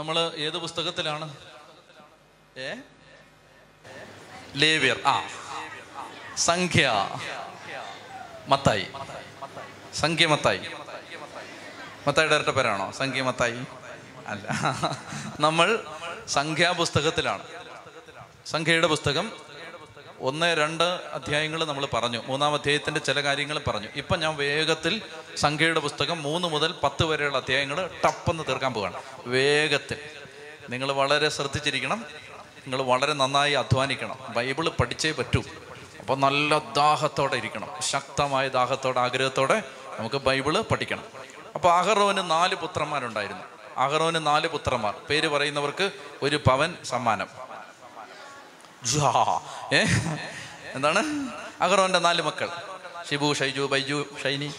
നമ്മൾ ഏത് പുസ്തകത്തിലാണ്? ഏ? ലേവ്യർ. ആ. സംഖ്യ. മത്തായി. സംഖ്യ മത്തായി. മത്തായിയുടെ ഇരട്ട പേരാണോ? സംഖ്യ മത്തായി. അല്ല. നമ്മൾ സംഖ്യാപുസ്തകത്തിലാണ് സംഖ്യയുടെ പുസ്തകം ഒന്ന് രണ്ട് അധ്യായങ്ങൾ നമ്മൾ പറഞ്ഞു. മൂന്നാം അധ്യായത്തിന്റെ ചില കാര്യങ്ങൾ പറഞ്ഞു. ഇപ്പം ഞാൻ വേഗത്തിൽ സംഖ്യയുടെ പുസ്തകം മൂന്ന് മുതൽ പത്ത് വരെയുള്ള അധ്യായങ്ങൾ ടപ്പെന്ന് തീർക്കാൻ പോവാണ്. വേഗത്തിൽ. നിങ്ങൾ വളരെ ശ്രദ്ധിച്ചിരിക്കണം. നിങ്ങൾ വളരെ നന്നായി അധ്വാനിക്കണം. ബൈബിൾ പഠിച്ചേ പറ്റൂ. അപ്പോൾ നല്ല ദാഹത്തോടെ ഇരിക്കണം. ശക്തമായ ദാഹത്തോടെ ആഗ്രഹത്തോടെ നമുക്ക് ബൈബിൾ പഠിക്കണം. അപ്പോൾ അഹറോന് നാല് പുത്രന്മാരുണ്ടായിരുന്നു. അഹറോന് നാല് പുത്രന്മാർ. പേര് പറയുന്നവർക്ക് ഒരു പവൻ സമ്മാനം. എന്താണ്? അഹറോന്റെ നാല് മക്കൾ. ഷിബു ഷൈജു ബൈജു ഷൈനി.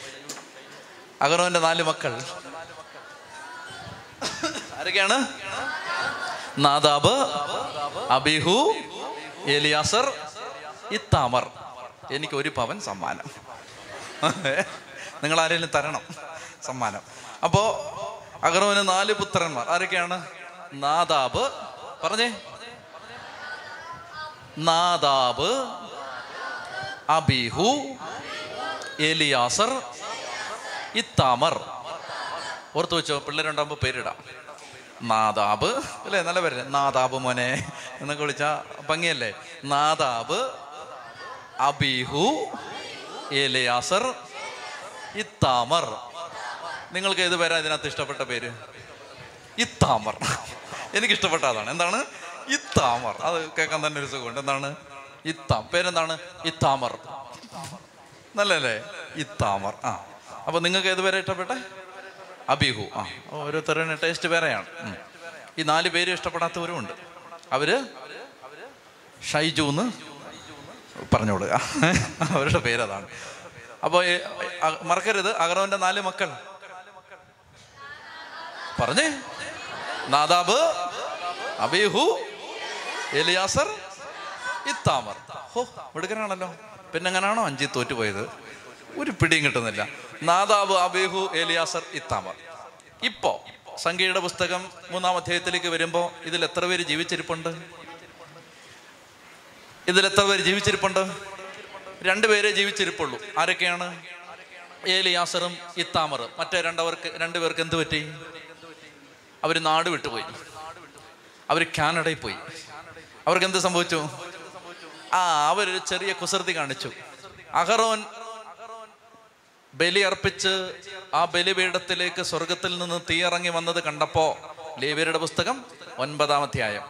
അഹറോന്റെ നാല് മക്കൾ. ആരൊക്കെയാണ്? Nadab Abihu Eleazar Ithamar. എനിക്ക് ഒരു പവൻ സമ്മാനം. നിങ്ങൾ ആരെങ്കിലും തരണം സമ്മാനം. അപ്പോ അഗറോന് നാല് പുത്രന്മാർ. ആരൊക്കെയാണ്? നാദാബ്. പറഞ്ഞേ. Nadab Abihu Eleazar Ithamar. ഓർത്ത് വെച്ചോ പിള്ളേരുണ്ടാകുമ്പോൾ പേരിടാം. നാദാബ് അല്ലേ? നല്ല പേര്. നാദാബ് മോനെ. എന്നൊക്കെ വിളിച്ച ഭംഗിയല്ലേ? Nadab Abihu Eleazar Ithamar. നിങ്ങൾക്ക് ഏത് പേരാ ഇതിനകത്ത് ഇഷ്ടപ്പെട്ട പേര്? ഇത്താമർ. എനിക്ക് ഇഷ്ടപ്പെട്ട അതാണ്. എന്താണ്? ഇത്താമർ. അത് കേൾക്കാൻ തന്നെ ഒരു സുഖമുണ്ട്. എന്താണ്? ഇത്താം. പേരെന്താണ്? ഇത്താമർ. നല്ലല്ലേ? ഇത്താമർ. ആ. അപ്പൊ നിങ്ങൾക്ക് ഏത് പേരെ ഇഷ്ടപ്പെട്ടെ? അബിഹു. ആ. ഓരോരുത്തരുടെ ടേസ്റ്റ് വേറെയാണ്. ഈ നാല് പേര് ഇഷ്ടപ്പെടാത്തവരും ഉണ്ട്. അവർ? ഷൈജു എന്ന് പറഞ്ഞോളുക അവരുടെ പേരതാണ്. അപ്പോൾ മറക്കരുത്. അഗറോന്റെ നാല് മക്കൾ. പറഞ്ഞേ. Nadab Abihu Eleazar Ithamar. ഹോ മിടുക്കനാണല്ലോ. പിന്നെ എങ്ങനെയാണോ അഞ്ചി തോറ്റുപോയത്? ഒരു പിടിയും കിട്ടുന്നില്ല. Nadab Abihu Eleazar Ithamar. ഇപ്പോ സംഖ്യയുടെ പുസ്തകം മൂന്നാം അധ്യായത്തിലേക്ക് വരുമ്പോൾ ഇതിൽ എത്ര പേര് ജീവിച്ചിരിപ്പുണ്ട്? ഇതിൽ എത്ര പേര് ജീവിച്ചിരിപ്പുണ്ട്? രണ്ടുപേരെ ജീവിച്ചിരിപ്പുള്ളൂ. ആരൊക്കെയാണ്? ഏലിയാസറും ഇത്താമറും. മറ്റേ രണ്ടവർക്ക് രണ്ടുപേർക്ക് എന്ത് പറ്റി? അവർ നാട് വിട്ടുപോയി. അവർ കാനഡയിൽ പോയി. അവർക്ക് എന്ത് സംഭവിച്ചു? ആ അവരൊരു ചെറിയ കുസൃതി കാണിച്ചു. അഹറോൻ ബലി അർപ്പിച്ച് ആ ബലിപീഠത്തിലേക്ക് സ്വർഗത്തിൽ നിന്ന് തീയിറങ്ങി വന്നത് കണ്ടപ്പോ ലേവ്യരുടെ പുസ്തകം ഒൻപതാം അധ്യായം.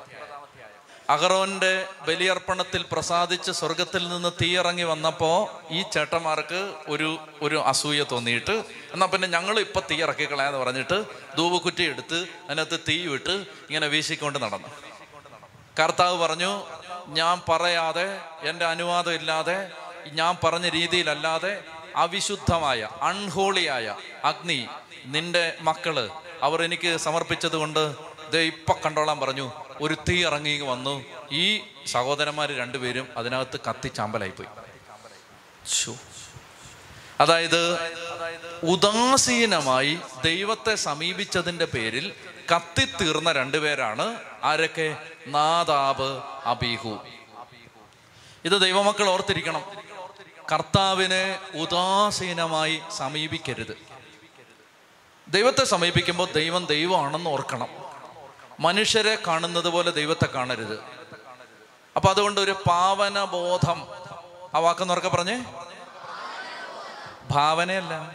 അഹറോന്റെ ബലിയർപ്പണത്തിൽ പ്രസാദിച്ച് സ്വർഗത്തിൽ നിന്ന് തീയിറങ്ങി വന്നപ്പോ ഈ ചേട്ടന്മാർക്ക് ഒരു ഒരു അസൂയ തോന്നിയിട്ട് എന്നാ പിന്നെ ഞങ്ങൾ ഇപ്പൊ തീ ഇറക്കി കളയാന്ന് പറഞ്ഞിട്ട് ധൂപക്കുറ്റി എടുത്ത് അതിനകത്ത് തീ വിട്ട് ഇങ്ങനെ വീശിക്കൊണ്ട് നടന്നു. കർത്താവ് പറഞ്ഞു ഞാൻ പറയാതെ എന്റെ അനുവാദം ഇല്ലാതെ ഞാൻ പറഞ്ഞ രീതിയിലല്ലാതെ അവിശുദ്ധമായ അൺഹോളിയായ അഗ്നി നിന്റെ മക്കൾ അവർ എനിക്ക് സമർപ്പിച്ചത് കൊണ്ട് ദേ ഇപ്പൊ കണ്ടോളാൻ പറഞ്ഞു. ഒരു തീ ഇറങ്ങി വന്നു. ഈ സഹോദരന്മാർ രണ്ടുപേരും അതിനകത്ത് കത്തിച്ചാമ്പലായിപ്പോയി പോയി അതായത് ഉദാസീനമായി ദൈവത്തെ സമീപിച്ചതിന്റെ പേരിൽ കത്തിത്തീർന്ന രണ്ടുപേരാണ് ആരൊക്കെ? നാദാബ് അബീഹു. ഇത് ദൈവമക്കൾ ഓർത്തിരിക്കണം. കർത്താവിനെ ഉദാസീനമായി സമീപിക്കരുത്. ദൈവത്തെ സമീപിക്കുമ്പോൾ ദൈവം ദൈവമാണെന്ന് ഓർക്കണം. മനുഷ്യരെ കാണുന്നത് പോലെ ദൈവത്തെ കാണരുത്. അപ്പൊ അതുകൊണ്ട് ഒരു പാവന ബോധം ആ വാക്കെന്നൊക്കെ പറഞ്ഞേ? ഭാവനയല്ല.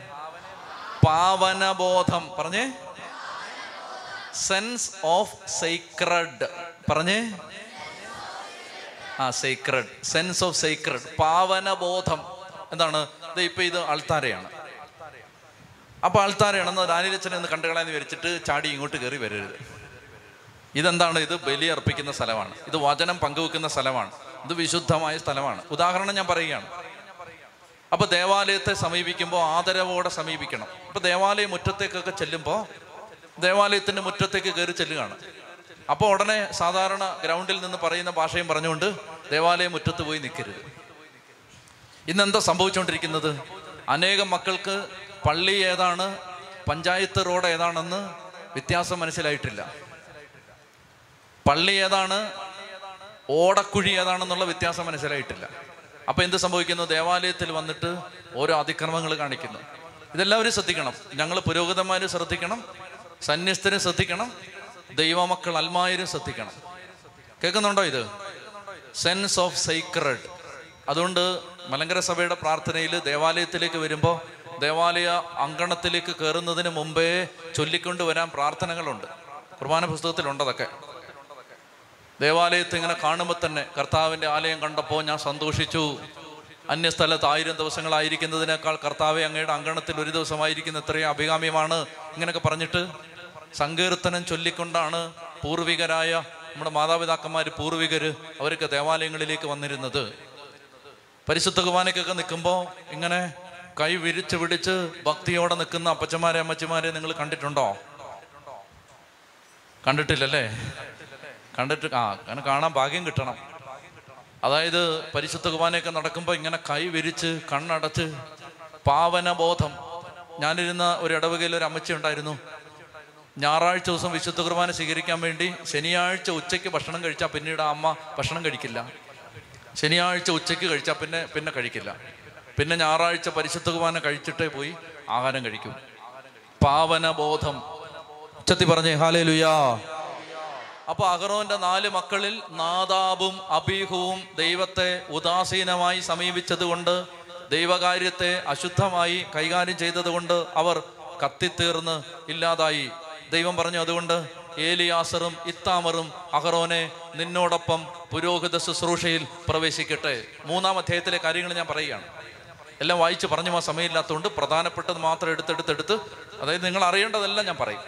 പാവനബോധം. പറഞ്ഞേ? സെൻസ് ഓഫ് സൈക്രഡ് പറഞ്ഞേ? ആ സൈക്രഡ് സെൻസ് ഓഫ് സൈക്രഡ് പാവനബോധം. എന്താണ്? ഇത് ഇപ്പൊ ഇത് അൾത്താരയാണ് അപ്പൊ അൾത്താരയാണെന്ന് രാനിരച്ചനെ ഒന്ന് കണ്ടുകളാന്ന് വിചാരിച്ചിട്ട് ചാടി ഇങ്ങോട്ട് കയറി വരരുത്. ഇതെന്താണ്? ഇത് ബലി അർപ്പിക്കുന്ന സ്ഥലമാണ്. ഇത് വചനം പങ്കുവെക്കുന്ന സ്ഥലമാണ്. ഇത് വിശുദ്ധമായ സ്ഥലമാണ്. ഉദാഹരണം ഞാൻ പറയുകയാണ്. അപ്പൊ ദേവാലയത്തെ സമീപിക്കുമ്പോൾ ആദരവോടെ സമീപിക്കണം. ഇപ്പൊ ദേവാലയ മുറ്റത്തേക്കൊക്കെ ചെല്ലുമ്പോൾ ദേവാലയത്തിന്റെ മുറ്റത്തേക്ക് കയറി ചെല്ലുകയാണ്. അപ്പോൾ ഉടനെ സാധാരണ ഗ്രൗണ്ടിൽ നിന്ന് പറയുന്ന ഭാഷയും പറഞ്ഞുകൊണ്ട് ദേവാലയ മുറ്റത്ത് പോയി നിൽക്കരുത്. ഇന്നെന്താ സംഭവിച്ചുകൊണ്ടിരിക്കുന്നത്? അനേകം മക്കൾക്ക് പള്ളി ഏതാണ് പഞ്ചായത്ത് റോഡ് ഏതാണെന്ന് വ്യത്യാസം മനസ്സിലായിട്ടില്ല. പള്ളി ഏതാണ് ഓടക്കുഴി ഏതാണെന്നുള്ള വ്യത്യാസം മനസ്സിലായിട്ടില്ല. അപ്പൊ എന്ത് സംഭവിക്കുന്നു? ദേവാലയത്തിൽ വന്നിട്ട് ഓരോ അതിക്രമങ്ങൾ കാണിക്കുന്നു. ഇതെല്ലാവരും ശ്രദ്ധിക്കണം. ഞങ്ങൾ പുരോഗതിമാര് ശ്രദ്ധിക്കണം. സന്യസ്തരും ശ്രദ്ധിക്കണം ദൈവമക്കൾ അൽമായരും ശ്രദ്ധിക്കണം. കേൾക്കുന്നുണ്ടോ ഇത്? സെൻസ് ഓഫ് സൈക്രഡ് അതുകൊണ്ട് മലങ്കര സഭയുടെ പ്രാർത്ഥനയിൽ ദേവാലയത്തിലേക്ക് വരുമ്പോൾ ദേവാലയ അങ്കണത്തിലേക്ക് കയറുന്നതിന് മുമ്പേ ചൊല്ലിക്കൊണ്ട് വരാൻ പ്രാർത്ഥനകളുണ്ട്. കുർബാന പുസ്തകത്തിലുണ്ട് അതൊക്കെ ദേവാലയത്തെ ഇങ്ങനെ കാണുമ്പോൾ തന്നെ കർത്താവിന്റെ ആലയം കണ്ടപ്പോൾ ഞാൻ സന്തോഷിച്ചു. അന്യസ്ഥലത്ത് ആയിരം ദിവസങ്ങളായിരിക്കുന്നതിനേക്കാൾ കർത്താവെ അങ്ങയുടെ അങ്കണത്തിൽ ഒരു ദിവസമായിരിക്കുന്ന എത്രയും അഭികാമ്യമാണ്. ഇങ്ങനെയൊക്കെ പറഞ്ഞിട്ട് സങ്കീർത്തനം ചൊല്ലിക്കൊണ്ടാണ് പൂർവികരായ നമ്മുടെ മാതാപിതാക്കന്മാർ പൂർവികർ അവരൊക്കെ ദേവാലയങ്ങളിലേക്ക് വന്നിരുന്നത്. പരിശുദ്ധ കുർബാനയ്ക്കൊക്കെ നിൽക്കുമ്പോൾ ഇങ്ങനെ കൈ വിരിച്ച് പിടിച്ച് ഭക്തിയോടെ നിൽക്കുന്ന അപ്പച്ചന്മാരെ അമ്മച്ചിമാരെ നിങ്ങൾ കണ്ടിട്ടുണ്ടോ? കണ്ടിട്ടില്ലല്ലേ? കണ്ടിട്ട് ആ അങ്ങനെ കാണാൻ ഭാഗ്യം കിട്ടണം. അതായത് പരിശുദ്ധ കുർബാനയൊക്കെ നടക്കുമ്പോൾ ഇങ്ങനെ കൈ വിരിച്ച് കണ്ണടച്ച് പാവനബോധം. ഞാനിരുന്ന ഒരു ഇടവകയിൽ ഒരു അമ്മച്ചി ഉണ്ടായിരുന്നു. ഞായറാഴ്ച ദിവസം വിശുദ്ധ കുർബാന സ്വീകരിക്കാൻ വേണ്ടി ശനിയാഴ്ച ഉച്ചയ്ക്ക് ഭക്ഷണം കഴിച്ചാൽ പിന്നീട് അമ്മ ഭക്ഷണം കഴിക്കില്ല. ശനിയാഴ്ച ഉച്ചയ്ക്ക് കഴിച്ചാൽ പിന്നെ പിന്നെ കഴിക്കില്ല. പിന്നെ ഞായറാഴ്ച പരിശുദ്ധ കുർബാന കഴിച്ചിട്ടേ പോയി ആഹാരം കഴിക്കും. പാവനബോധം. ഉച്ചത്തി പറഞ്ഞേ ഹാലേ ലുയാ അപ്പൊ അഹറോന്റെ നാല് മക്കളിൽ നാദാബും അബീഹുവും ദൈവത്തെ ഉദാസീനമായി സമീപിച്ചത് കൊണ്ട് ദൈവകാര്യത്തെ അശുദ്ധമായി കൈകാര്യം ചെയ്തതുകൊണ്ട് അവർ കത്തിത്തീർന്ന് ഇല്ലാതായി. ദൈവം പറഞ്ഞു അതുകൊണ്ട് ഏലിയാസറും ഇത്താമറും അഹറോനെ നിന്നോടൊപ്പം പുരോഹിത ശുശ്രൂഷയിൽ പ്രവേശിക്കട്ടെ. മൂന്നാം അധ്യായത്തിലെ കാര്യങ്ങൾ ഞാൻ പറയുകയാണ്. എല്ലാം വായിച്ച് പറഞ്ഞു ആ സമയമില്ലാത്തതുകൊണ്ട് പ്രധാനപ്പെട്ടത് മാത്രം എടുത്തെടുത്തെടുത്ത് അതായത് നിങ്ങൾ അറിയേണ്ടതെല്ലാം ഞാൻ പറയും.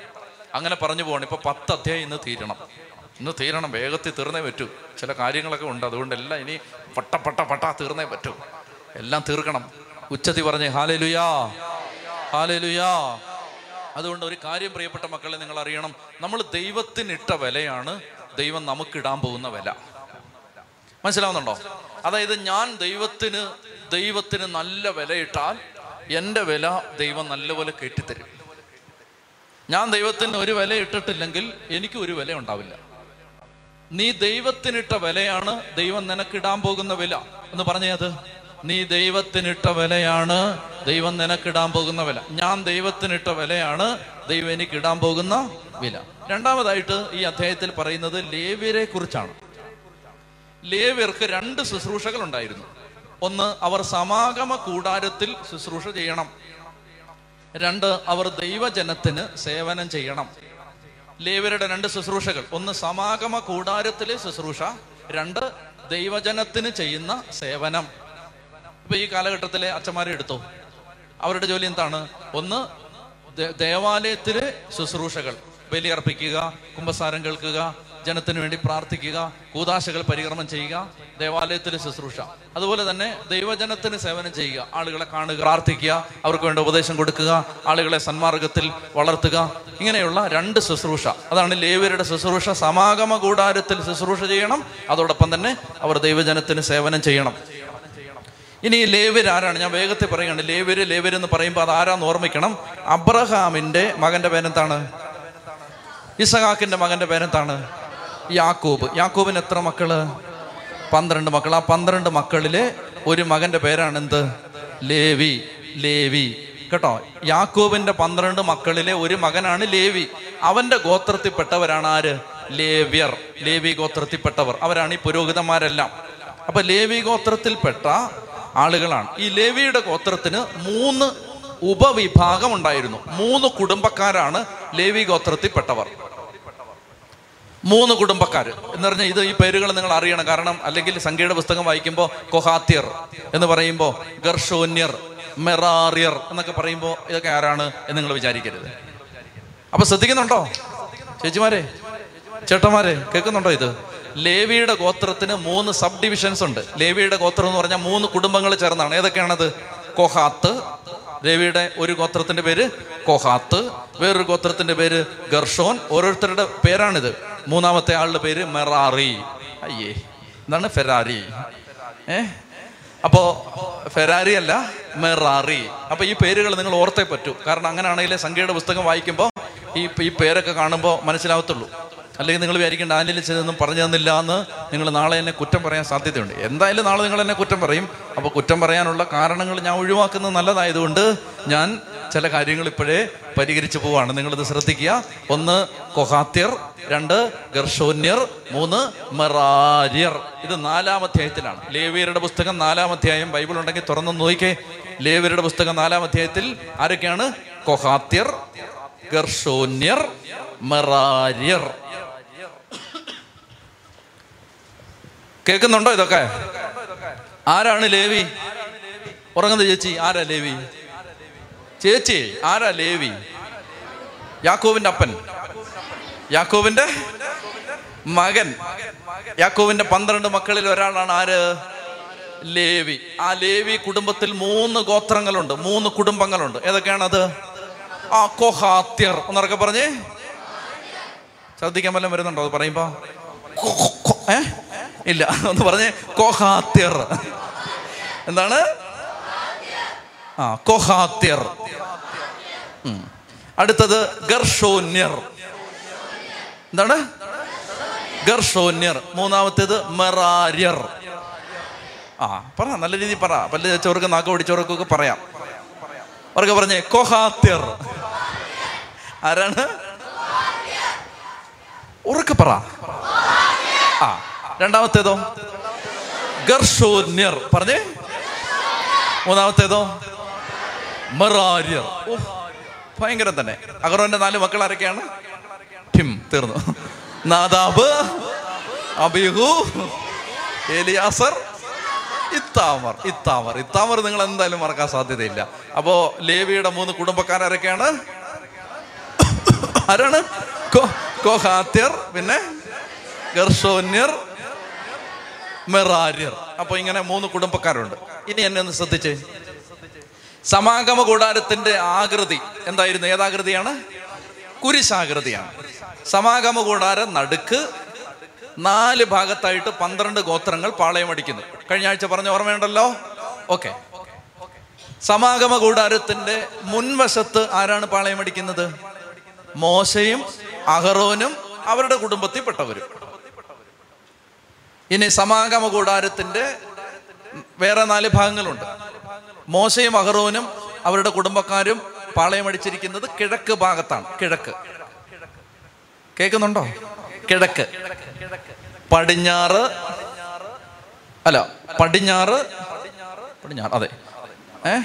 അങ്ങനെ പറഞ്ഞു പോകണം ഇപ്പൊ പത്ത് അധ്യായം ഇന്ന് തീരണം. ഇന്ന് തീരണം വേഗത്തിൽ തീർന്നേ പറ്റൂ. ചില കാര്യങ്ങളൊക്കെ ഉണ്ട് അതുകൊണ്ടെല്ലാം ഇനി പട്ട പട്ട പട്ട തീർന്നേ പറ്റൂ. എല്ലാം തീർക്കണം. ഉച്ചത്തി പറഞ്ഞേ ഹാലലുയാ ഹാലലുയാ. അതുകൊണ്ട് ഒരു കാര്യം പ്രിയപ്പെട്ട മക്കളെ നിങ്ങൾ അറിയണം നമ്മൾ ദൈവത്തിനിട്ട വിലയാണ് ദൈവം നമുക്കിടാൻ പോകുന്ന വില. മനസ്സിലാവുന്നുണ്ടോ? അതായത് ഞാൻ ദൈവത്തിന് ദൈവത്തിന് നല്ല വിലയിട്ടാൽ എന്റെ വില ദൈവം നല്ലപോലെ കെട്ടിത്തരും. ഞാൻ ദൈവത്തിന് ഒരു വില ഇട്ടിട്ടില്ലെങ്കിൽ എനിക്ക് ഒരു വില ഉണ്ടാവില്ല നീ ദൈവത്തിനിട്ട വിലയാണ് ദൈവം നിനക്കിടാൻ പോകുന്ന വില. എന്ന് പറഞ്ഞേ അത്? നീ ദൈവത്തിനിട്ട വിലയാണ് ദൈവം നിനക്കിടാൻ പോകുന്ന വില. ഞാൻ ദൈവത്തിനിട്ട വിലയാണ് ദൈവം എനിക്ക് ഇടാൻ പോകുന്ന വില. രണ്ടാമതായിട്ട് ഈ അധ്യായത്തിൽ പറയുന്നത് ലേവ്യരെ കുറിച്ചാണ്. ലേവ്യർക്ക് രണ്ട് ശുശ്രൂഷകൾ ഉണ്ടായിരുന്നു. ഒന്ന് അവർ സമാഗമ കൂടാരത്തിൽ ശുശ്രൂഷ ചെയ്യണം. രണ്ട് അവർ ദൈവജനത്തിന് സേവനം ചെയ്യണം. ലേവരുടെ രണ്ട് ശുശ്രൂഷകൾ. ഒന്ന് സമാഗമ കൂടാരത്തിലെ ശുശ്രൂഷ രണ്ട് ദൈവജനത്തിന് ചെയ്യുന്ന സേവനം. ഇപ്പൊ ഈ കാലഘട്ടത്തിലെ അച്ഛന്മാരെ എടുത്തു. അവരുടെ ജോലി എന്താണ്? ഒന്ന് ദേവാലയത്തിലെ ശുശ്രൂഷകൾ. ബലിയർപ്പിക്കുക കുംഭസാരം കേൾക്കുക ജനത്തിന് വേണ്ടി പ്രാർത്ഥിക്കുക കൂതാശകൾ പരികർമ്മം ചെയ്യുക ദേവാലയത്തിൽ ശുശ്രൂഷ. അതുപോലെ തന്നെ ദൈവജനത്തിന് സേവനം ചെയ്യുക ആളുകളെ കാണുക പ്രാർത്ഥിക്കുക അവർക്ക് വേണ്ട ഉപദേശം കൊടുക്കുക ആളുകളെ സന്മാർഗത്തിൽ വളർത്തുക. ഇങ്ങനെയുള്ള രണ്ട് ശുശ്രൂഷ. അതാണ് ലേവ്യരുടെ ശുശ്രൂഷ. സമാഗമ കൂടാരത്തിൽ ശുശ്രൂഷ ചെയ്യണം. അതോടൊപ്പം തന്നെ അവർ ദൈവജനത്തിന് സേവനം ചെയ്യണം. ഇനി ലേവർ ആരാണ്? ഞാൻ വേഗത്തിൽ പറയുകയാണ്. ലേവര് ലേവര് എന്ന് പറയുമ്പോൾ അത് ആരാന്ന് ഓർമ്മിക്കണം? അബ്രഹാമിന്റെ മകന്റെ പേരെന്താണ്? ഇസഹാക്കിന്റെ മകന്റെ പേരെന്താണ്? യാക്കോബ്. യാക്കൂബിന് എത്ര മക്കൾ? പന്ത്രണ്ട് മക്കൾ ആ പന്ത്രണ്ട് മക്കളിലെ ഒരു മകന്റെ പേരാണ് എന്ത് ലേവി. ലേവി. കേട്ടോ? യാക്കൂബിന്റെ പന്ത്രണ്ട് മക്കളിലെ ഒരു മകനാണ് ലേവി. അവന്റെ ഗോത്രത്തിൽപ്പെട്ടവരാണ് ആര്? ലേവ്യർ. ലേവി ഗോത്രത്തിൽപ്പെട്ടവർ. അവരാണ് ഈ പുരോഹിതന്മാരെല്ലാം. അപ്പൊ ലേവി ഗോത്രത്തിൽപ്പെട്ട ആളുകളാണ്. ഈ ലേവിയുടെ ഗോത്രത്തിന് മൂന്ന് ഉപവിഭാഗം ഉണ്ടായിരുന്നു. മൂന്ന് കുടുംബക്കാരാണ് ലേവി ഗോത്രത്തിൽപ്പെട്ടവർ. മൂന്ന് കുടുംബക്കാർ എന്ന് പറഞ്ഞാൽ ഇത് ഈ പേരുകൾ നിങ്ങൾ അറിയണം. കാരണം അല്ലെങ്കിൽ സംഖ്യയുടെ പുസ്തകം വായിക്കുമ്പോൾ കൊഹാത്യർ എന്ന് പറയുമ്പോൾ ഗർഷോന്യർ മെറാറിയർ എന്നൊക്കെ പറയുമ്പോൾ ഇതൊക്കെ ആരാണ് എന്ന് നിങ്ങൾ വിചാരിക്കരുത്. അപ്പൊ ശ്രദ്ധിക്കുന്നുണ്ടോ? ചേച്ചിമാരെ ചേട്ടന്മാരെ കേൾക്കുന്നുണ്ടോ ഇത്? ലേവിയുടെ ഗോത്രത്തിന് മൂന്ന് സബ് ഡിവിഷൻസ് ഉണ്ട്. ലേവിയുടെ ഗോത്രം എന്ന് പറഞ്ഞാൽ മൂന്ന് കുടുംബങ്ങൾ ചേർന്നാണ്. ഏതൊക്കെയാണത്? കൊഹാത്ത് ലേവിയുടെ ഒരു ഗോത്രത്തിന്റെ പേര് കൊഹാത്ത് വേറൊരു ഗോത്രത്തിന്റെ പേര് ഗർഷോൻ ഓരോരുത്തരുടെ പേരാണിത്. മൂന്നാമത്തെ ആളുടെ പേര് മെറാറി. അയ്യേ എന്താണ് ഫെറാറി? ഏ? അപ്പോ ഫെറാരി അല്ല മെറാറി. അപ്പൊ ഈ പേരുകൾ നിങ്ങൾ ഓർത്തേ പറ്റൂ. കാരണം അങ്ങനെയാണെങ്കിൽ സംഖ്യയുടെ പുസ്തകം വായിക്കുമ്പോൾ ഈ ഈ പേരൊക്കെ കാണുമ്പോൾ മനസ്സിലാവത്തുള്ളൂ. അല്ലെങ്കിൽ നിങ്ങൾ വിചാരിക്കേണ്ട ആന്റിൽ ചെന്നൊന്നും പറഞ്ഞു തന്നില്ല എന്ന് നിങ്ങൾ നാളെ എന്നെ കുറ്റം പറയാൻ സാധ്യതയുണ്ട്. എന്തായാലും നാളെ നിങ്ങൾ എന്നെ കുറ്റം പറയും. അപ്പോൾ കുറ്റം പറയാനുള്ള കാരണങ്ങൾ ഞാൻ ഒഴിവാക്കുന്നത് നല്ലതായതുകൊണ്ട് ഞാൻ ചില കാര്യങ്ങൾ ഇപ്പോഴേ പരിഹരിച്ചു പോവാണ്. നിങ്ങളിത് ശ്രദ്ധിക്കുക. ഒന്ന് കൊഹാത്യർ രണ്ട് ഗർഷോന്യർ മൂന്ന് മെറാര്യർ. ഇത് നാലാം അധ്യായത്തിലാണ്. ലേവിയരുടെ പുസ്തകം നാലാം അധ്യായം ബൈബിൾ ഉണ്ടെങ്കിൽ തുറന്നു നോക്കിക്കേ. ലേവിയരുടെ പുസ്തകം നാലാം അധ്യായത്തിൽ ആരൊക്കെയാണ്? കൊഹാത്യർ ഗർഷോന്യർ മെറാര്യർ. കേൾക്കുന്നുണ്ടോ ഇതൊക്കെ? ആരാണ് ലേവി? ഉറങ്ങുന്നത് ചേച്ചി. ആരാ ലേവി? ചേച്ചി ആരാ ലേവി? യാക്കോവിന്റെ അപ്പൻ. യാക്കോവിന്റെ മകൻ. യാക്കോവിന്റെ പന്ത്രണ്ട് മക്കളിൽ ഒരാളാണ് ആര്? ലേവി. ആ ലേവി കുടുംബത്തിൽ മൂന്ന് ഗോത്രങ്ങളുണ്ട് മൂന്ന് കുടുംബങ്ങളുണ്ട്. ഏതൊക്കെയാണത്? ആ കൊഹാത്യർ. ഒന്നറക്കെ പറഞ്ഞേ. ശ്രദ്ധിക്കാൻ വല്ലതും വരുന്നുണ്ടോ അത് പറയുമ്പോ? ഏ? ഇല്ല ഒന്ന് പറഞ്ഞേ. കൊഹാത്യർ. എന്താണ്? ആ കൊഹാത്യർ അടുത്തത് ഗർഷോന്യർ. എന്താണ്? ഗർഷോന്യർ. മൂന്നാമത്തേത് മെറാര്യർ. ആ പറ നല്ല രീതിയിൽ പറ. പല്ല് ചോർക്ക് നാക്ക് പിടിച്ചവർക്കൊക്കെ പറയാം. അവർക്ക് പറഞ്ഞേ കൊഹാത്യർ ആരാണ്? ഉറക്കെ പറ. ആ രണ്ടാമത്തേതോ? ഗർഷോന്യർ. പറഞ്ഞേ. മൂന്നാമത്തേതോ? മെറാര്യർ. ഭയങ്കരം തന്നെ. അഗറോന്റെ നാല് മക്കൾ ആരൊക്കെയാണ്? ഠിം തീർന്നു. നാദാബ് അബിഹു എലിയാസർ ഇത്താമർ. ഇത്താമർ. ഇത്താമർ നിങ്ങൾ എന്തായാലും മറക്കാൻ സാധ്യതയില്ല. അപ്പോ ലേവിയുടെ മൂന്ന് കുടുംബക്കാരൊക്കെയാണ് ആരാണ്? കോഹാത്യർ പിന്നെ ഗർഷോന്യർ മെറാര്യർ. അപ്പൊ ഇങ്ങനെ മൂന്ന് കുടുംബക്കാരുണ്ട്. ഇനി എന്നെ ഒന്ന് ശ്രദ്ധിച്ചേ. സമാഗമ കൂടാരത്തിന്റെ ആകൃതി എന്തായിരുന്നു? ഏതാകൃതിയാണ്? കുരിശാകൃതിയാണ്. സമാഗമ കൂടാരം നടുക്ക് നാല് ഭാഗത്തായിട്ട് പന്ത്രണ്ട് ഗോത്രങ്ങൾ പാളയമടിക്കുന്നു കഴിഞ്ഞ ആഴ്ച പറഞ്ഞ ഓർമ്മയുണ്ടല്ലോ? ഓക്കെ. സമാഗമ കൂടാരത്തിന്റെ മുൻവശത്ത് ആരാണ് പാളയമടിക്കുന്നത് മോശയും അഹറോനും അവരുടെ കുടുംബത്തിൽപ്പെട്ടവരും. ഇനി സമാഗമ കൂടാരത്തിന്റെ വേറെ നാല് ഭാഗങ്ങളുണ്ട്. മോശയും അഹറോനും അവരുടെ കുടുംബക്കാരും പാളയമടിച്ചിരിക്കുന്നത് കിഴക്ക് ഭാഗത്താണ്. കിഴക്ക്. കേൾക്കുന്നുണ്ടോ? കിഴക്ക്. പടിഞ്ഞാറ്. അല്ല പടിഞ്ഞാറ്. പടിഞ്ഞാറ് അതെ. ഏ?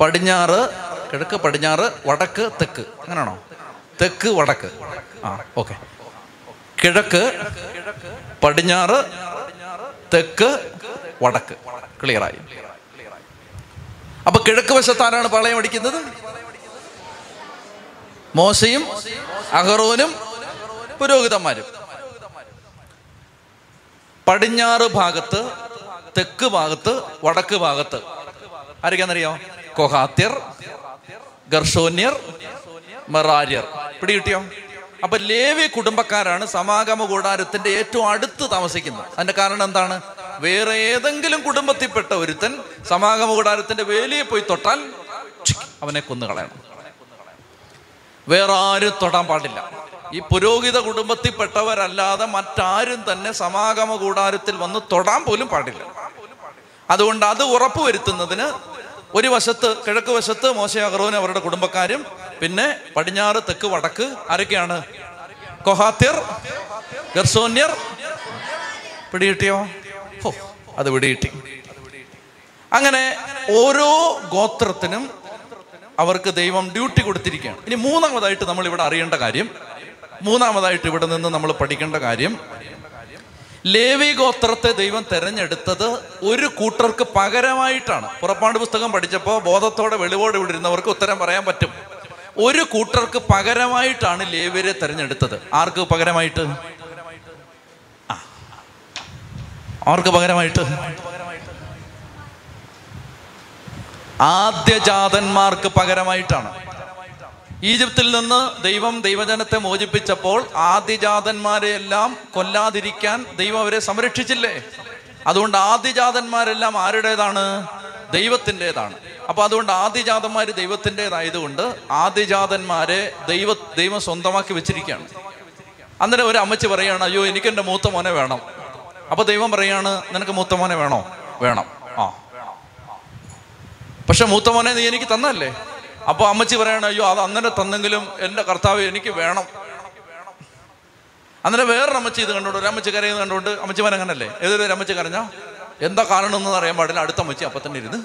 പടിഞ്ഞാറ് കിഴക്ക് പടിഞ്ഞാറ് വടക്ക് തെക്ക്. അങ്ങനെയാണോ? തെക്ക് വടക്ക്. ആ ഓക്കെ. കിഴക്ക് പടിഞ്ഞാറ് തെക്ക് വടക്ക്. ക്ലിയറായി. അപ്പൊ കിഴക്ക് വശത്ത് ആരാണ് പാളയം അടിക്കുന്നത്? മോശയും അഹറോനും പുരോഹിതന്മാരും. പടിഞ്ഞാറ് ഭാഗത്ത് തെക്ക് ഭാഗത്ത് വടക്ക് ഭാഗത്ത്. ആരൊക്കെയാണെന്നറിയോ? കൊഹാത്യർ ഗർഷോന്യർ മെറാര്യർ. പിടികിട്ടിയോ? അപ്പൊ ലേവി കുടുംബക്കാരാണ് സമാഗമ കൂടാരത്തിന്റെ ഏറ്റവും അടുത്ത് താമസിക്കുന്നത്. അതിന്റെ കാരണം എന്താണ്? വേറെ ഏതെങ്കിലും കുടുംബത്തിൽപ്പെട്ട ഒരുത്തൻ സമാഗമ കൂടാരത്തിന്റെ വേലിയെ പോയി തൊട്ടാൽ അവനെ കൊന്നുകളയണം. വേറെ ആരും തൊടാൻ പാടില്ല. ഈ പുരോഹിത കുടുംബത്തിൽപ്പെട്ടവരല്ലാതെ മറ്റാരും തന്നെ സമാഗമ കൂടാരത്തിൽ വന്ന് തൊടാൻ പോലും പാടില്ല. അതുകൊണ്ട് അത് ഉറപ്പുവരുത്തുന്നതിന് ഒരു വശത്ത് കിഴക്ക് വശത്ത് മോശ അഹ്റോനും അവരുടെ കുടുംബക്കാരും പിന്നെ പടിഞ്ഞാറ് തെക്ക് വടക്ക് ആരൊക്കെയാണ്? കൊഹാത്യർ ഗർസോന്യർ. പിടികിട്ടിയോ? അത് വെടിയിട്ടി. അങ്ങനെ ഓരോ ഗോത്രത്തിനും അവർക്ക് ദൈവം ഡ്യൂട്ടി കൊടുത്തിരിക്കുകയാണ്. ഇനി മൂന്നാമതായിട്ട് നമ്മൾ ഇവിടെ അറിയേണ്ട കാര്യം മൂന്നാമതായിട്ട് ഇവിടെ നിന്ന് നമ്മൾ പഠിക്കേണ്ട കാര്യം ലേവി ഗോത്രത്തെ ദൈവം തെരഞ്ഞെടുത്തത് ഒരു കൂട്ടർക്ക് പകരമായിട്ടാണ്. പുറപ്പാട് പുസ്തകം പഠിച്ചപ്പോൾ ബോധത്തോടെ വെളിവോടെ വിടിരുന്നവർക്ക് ഉത്തരം പറയാൻ പറ്റും. ഒരു കൂട്ടർക്ക് പകരമായിട്ടാണ് ലേവ്യരെ തെരഞ്ഞെടുത്തത്. ആർക്ക് പകരമായിട്ട് ആ. ആർക്ക് പകരമായിട്ട്? ആദ്യജാതന്മാർക്ക് പകരമായിട്ടാണ്. ഈജിപ്തിൽ നിന്ന് ദൈവം ദൈവജനത്തെ മോചിപ്പിച്ചപ്പോൾ ആദ്യജാതന്മാരെ എല്ലാം കൊല്ലാതിരിക്കാൻ ദൈവം അവരെ സംരക്ഷിച്ചില്ലേ? അതുകൊണ്ട് ആദ്യജാതന്മാരെല്ലാം ആരുടേതാണ്? ദൈവത്തിന്റെതാണ്. അപ്പൊ അതുകൊണ്ട് ആദ്യജാതന്മാർ ദൈവത്തിന്റെതായതുകൊണ്ട് ആദ്യജാതന്മാരെ ദൈവ ദൈവം സ്വന്തമാക്കി വെച്ചിരിക്കുകയാണ്. അന്നേരം ഒരു അമ്മച്ചി പറയുകയാണ് അയ്യോ എനിക്ക് എന്റെ മൂത്ത മോനെ വേണം. അപ്പൊ ദൈവം പറയാണ് നിനക്ക് മൂത്തമോനെ വേണോ? വേണം. ആ. പക്ഷെ മൂത്തമോനെ നീ എനിക്ക് തന്നല്ലേ? അപ്പൊ അമ്മച്ചി പറയാണ് അയ്യോ അത് അങ്ങനെ തന്നെങ്കിലും എന്റെ കർത്താവ് എനിക്ക് വേണം. അന്നേരം വേറൊരു അമ്മച്ചി ഇത് കണ്ടോണ്ട് അമ്മച്ചി കരയുന്നത് കണ്ടോണ്ട് അമ്മച്ചിമാൻ അങ്ങനല്ലേ? ഏതൊരു അമ്മച്ചി കരഞ്ഞോ? എന്താ കാരണം എന്ന് അറിയാൻ പാടില്ല അടുത്ത അമ്മച്ചി അപ്പൊ തന്നെ ഇരുന്ന്.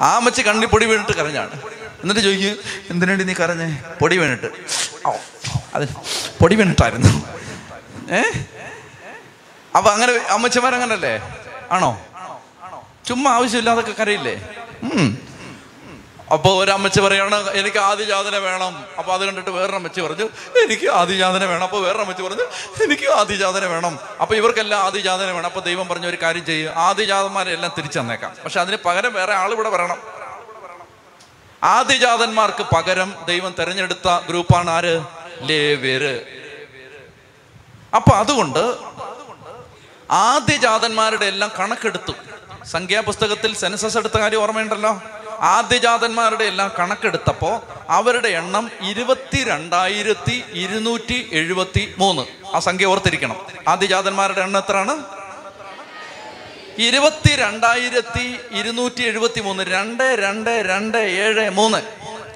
ആ അമ്മച്ചി കണ്ണി പൊടി വീണിട്ട് കരഞ്ഞാണ്. എന്നിട്ട് ചോദിക്കും എന്തിനാണ്ടി നീ കരഞ്ഞേ? പൊടി വീണിട്ട്. ഓ അത് പൊടി വീണിട്ടായിരുന്നു. ഏ? അപ്പൊ അങ്ങനെ അമ്മച്ചിമാരങ്ങനല്ലേ ആണോ? ചുമ്മാ ആവശ്യമില്ലാതൊക്കെ കരയില്ലേ? അപ്പോൾ ഒരമ്മച്ച പറയാണ് എനിക്ക് ആദിജാതന വേണം. അപ്പോൾ അത് കണ്ടിട്ട് വേറൊരു അമ്മച്ചി പറഞ്ഞു എനിക്ക് ആദിജാതന വേണം. അപ്പോൾ വേറൊരു അമ്മച്ചി പറഞ്ഞു എനിക്ക് ആദിജാതന വേണം. അപ്പോൾ ഇവർക്കെല്ലാം ആദിജാതന വേണം. അപ്പോൾ ദൈവം പറഞ്ഞ ഒരു കാര്യം ചെയ്യും. ആദിജാതന്മാരെ എല്ലാം തിരിച്ചു തന്നേക്കാം പക്ഷെ അതിന് പകരം വേറെ ആൾ ഇവിടെ വരണം. ആദിജാതന്മാർക്ക് പകരം ദൈവം തെരഞ്ഞെടുത്ത ഗ്രൂപ്പാണ് ആര്? ലേവ്യര്. അപ്പൊ അതുകൊണ്ട് ആദ്യജാതന്മാരുടെ എല്ലാം കണക്കെടുത്തു. സംഖ്യാപുസ്തകത്തിൽ സെൻസസ് എടുത്ത കാര്യം ഓർമ്മയുണ്ടല്ലോ? ആദ്യജാതന്മാരുടെ എല്ലാം കണക്കെടുത്തപ്പോ അവരുടെ എണ്ണം ഇരുപത്തി രണ്ടായിരത്തി ഇരുന്നൂറ്റി എഴുപത്തി മൂന്ന് ആ സംഖ്യ ഓർത്തിരിക്കണം. ആദ്യജാതന്മാരുടെ എണ്ണം എത്രയാണ്? ഇരുപത്തി രണ്ടായിരത്തി ഇരുന്നൂറ്റി എഴുപത്തി മൂന്ന് രണ്ട് രണ്ട് രണ്ട് ഏഴ് മൂന്ന്.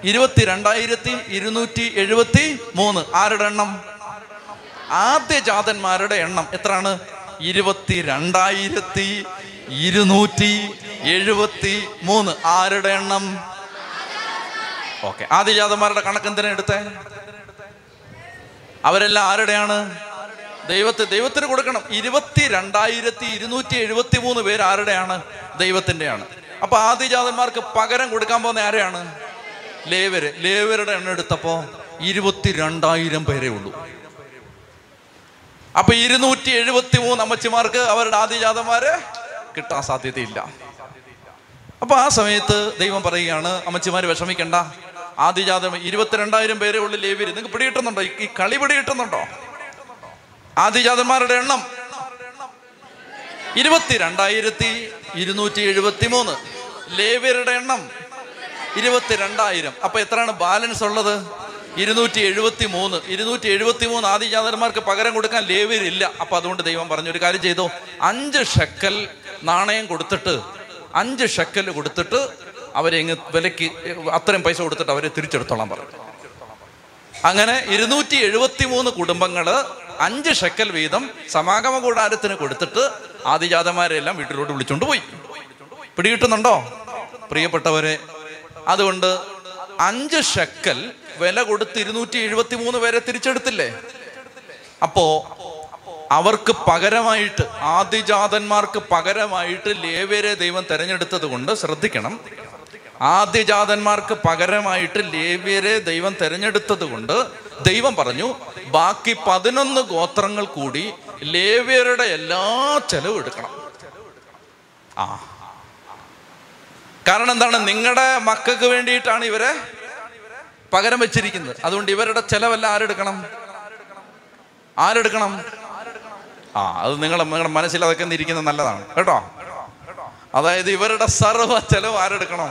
ഇരുപത്തി രണ്ടായിരത്തി ഇരുന്നൂറ്റി എഴുപത്തി മൂന്ന് ആരുടെ എണ്ണം? ആദ്യജാതന്മാരുടെ എണ്ണം എത്രയാണ്? ഇരുപത്തി രണ്ടായിരത്തി ഇരുന്നൂറ്റി എഴുപത്തി മൂന്ന് ആരുടെ എണ്ണം? ഓക്കെ. ആദ്യജാതന്മാരുടെ കണക്ക് എന്തിനാ എടുത്തേ? അവരെല്ലാം ആരുടെയാണ്? ദൈവത്തെ ദൈവത്തിന് കൊടുക്കണം. ഇരുപത്തി രണ്ടായിരത്തി ഇരുന്നൂറ്റി എഴുപത്തി മൂന്ന് പേര് ആരുടെയാണ്? ദൈവത്തിന്റെയാണ്. അപ്പൊ ആദ്യജാതന്മാർക്ക് പകരം കൊടുക്കാൻ പോകുന്ന ആരെയാണ്? ലേവര് ലേവരുടെ എണ്ണം എടുത്തപ്പോ ഇരുപത്തി രണ്ടായിരം പേരേ ഉള്ളൂ. അപ്പൊ ഇരുന്നൂറ്റി എഴുപത്തി മൂന്ന് അമ്മച്ചിമാർക്ക് അവരുടെ ആദ്യജാതന്മാരെ കിട്ടാൻ സാധ്യതയില്ല. അപ്പൊ ആ സമയത്ത് ദൈവം പറയുകയാണ് അമ്മച്ചിമാര് വിഷമിക്കണ്ട. ആദ്യജാതം ഇരുപത്തിരണ്ടായിരം പേരെ ഉള്ളിൽ ലേവര് നിങ്ങൾക്ക് പിടികിട്ടുന്നുണ്ടോ? ഈ- കളി പിടികിട്ടുന്നുണ്ടോ? ആദ്യജാതന്മാരുടെ എണ്ണം ഇരുപത്തിരണ്ടായിരത്തി ഇരുന്നൂറ്റി എഴുപത്തി മൂന്ന് ലേവ്യരുടെ എണ്ണം ഇരുപത്തിരണ്ടായിരം. അപ്പൊ എത്രയാണ് ബാലൻസ് ഉള്ളത്? ഇരുന്നൂറ്റി എഴുപത്തി മൂന്ന് ഇരുന്നൂറ്റി എഴുപത്തി മൂന്ന് ആദിജാതന്മാർക്ക് പകരം കൊടുക്കാൻ ലേവ്യരില്ല. അപ്പൊ അതുകൊണ്ട് ദൈവം പറഞ്ഞു ഒരു കാര്യം ചെയ്തു. അഞ്ച് ഷെക്കൽ നാണയം കൊടുത്തിട്ട് അഞ്ച് ഷെക്കൽ കൊടുത്തിട്ട് അവരെ ഇങ്ങ് വിലക്ക് അത്രയും പൈസ കൊടുത്തിട്ട് അവരെ തിരിച്ചെടുത്തോളാൻ പറഞ്ഞു. അങ്ങനെ ഇരുന്നൂറ്റി എഴുപത്തി മൂന്ന് കുടുംബങ്ങൾ അഞ്ച് ഷെക്കൽ വീതം സമാഗമ കൂടാരത്തിന് കൊടുത്തിട്ട് ആദിജാതന്മാരെല്ലാം വീട്ടിലോട്ട് വിളിച്ചോണ്ട് പോയി. പിടികിട്ടുന്നുണ്ടോ? പ്രിയപ്പെട്ടവരെ അതുകൊണ്ട് അഞ്ച് ഷെക്കൽ വില കൊടുത്ത് ഇരുന്നൂറ്റി എഴുപത്തി മൂന്ന് പേരെ തിരിച്ചെടുത്തില്ലേ? അപ്പോ അവർക്ക് പകരമായിട്ട് ആദ്യജാതന്മാർക്ക് പകരമായിട്ട് ലേവ്യരെ ദൈവം തെരഞ്ഞെടുത്തത് കൊണ്ട് ശ്രദ്ധിക്കണം. ആദ്യജാതന്മാർക്ക് പകരമായിട്ട് ലേവ്യരെ ദൈവം തെരഞ്ഞെടുത്തത് കൊണ്ട് ദൈവം പറഞ്ഞു ബാക്കി പതിനൊന്ന് ഗോത്രങ്ങൾ കൂടി ലേവ്യരുടെ എല്ലാ ചെലവും എടുക്കണം. ആ. കാരണം എന്താണ്? നിങ്ങളുടെ മക്കൾക്ക് വേണ്ടിയിട്ടാണ് ഇവരെ പകരം വെച്ചിരിക്കുന്നത് അതുകൊണ്ട് ഇവരുടെ ചെലവല്ല ആരെടുക്കണം? ആരെടുക്കണം? ആ അത് നിങ്ങൾ നിങ്ങളുടെ മനസ്സിൽ അതൊക്കെ ഇരിക്കുന്നത് നല്ലതാണ്. കേട്ടോ? അതായത് ഇവരുടെ സർവ ചെലവ് ആരെടുക്കണം?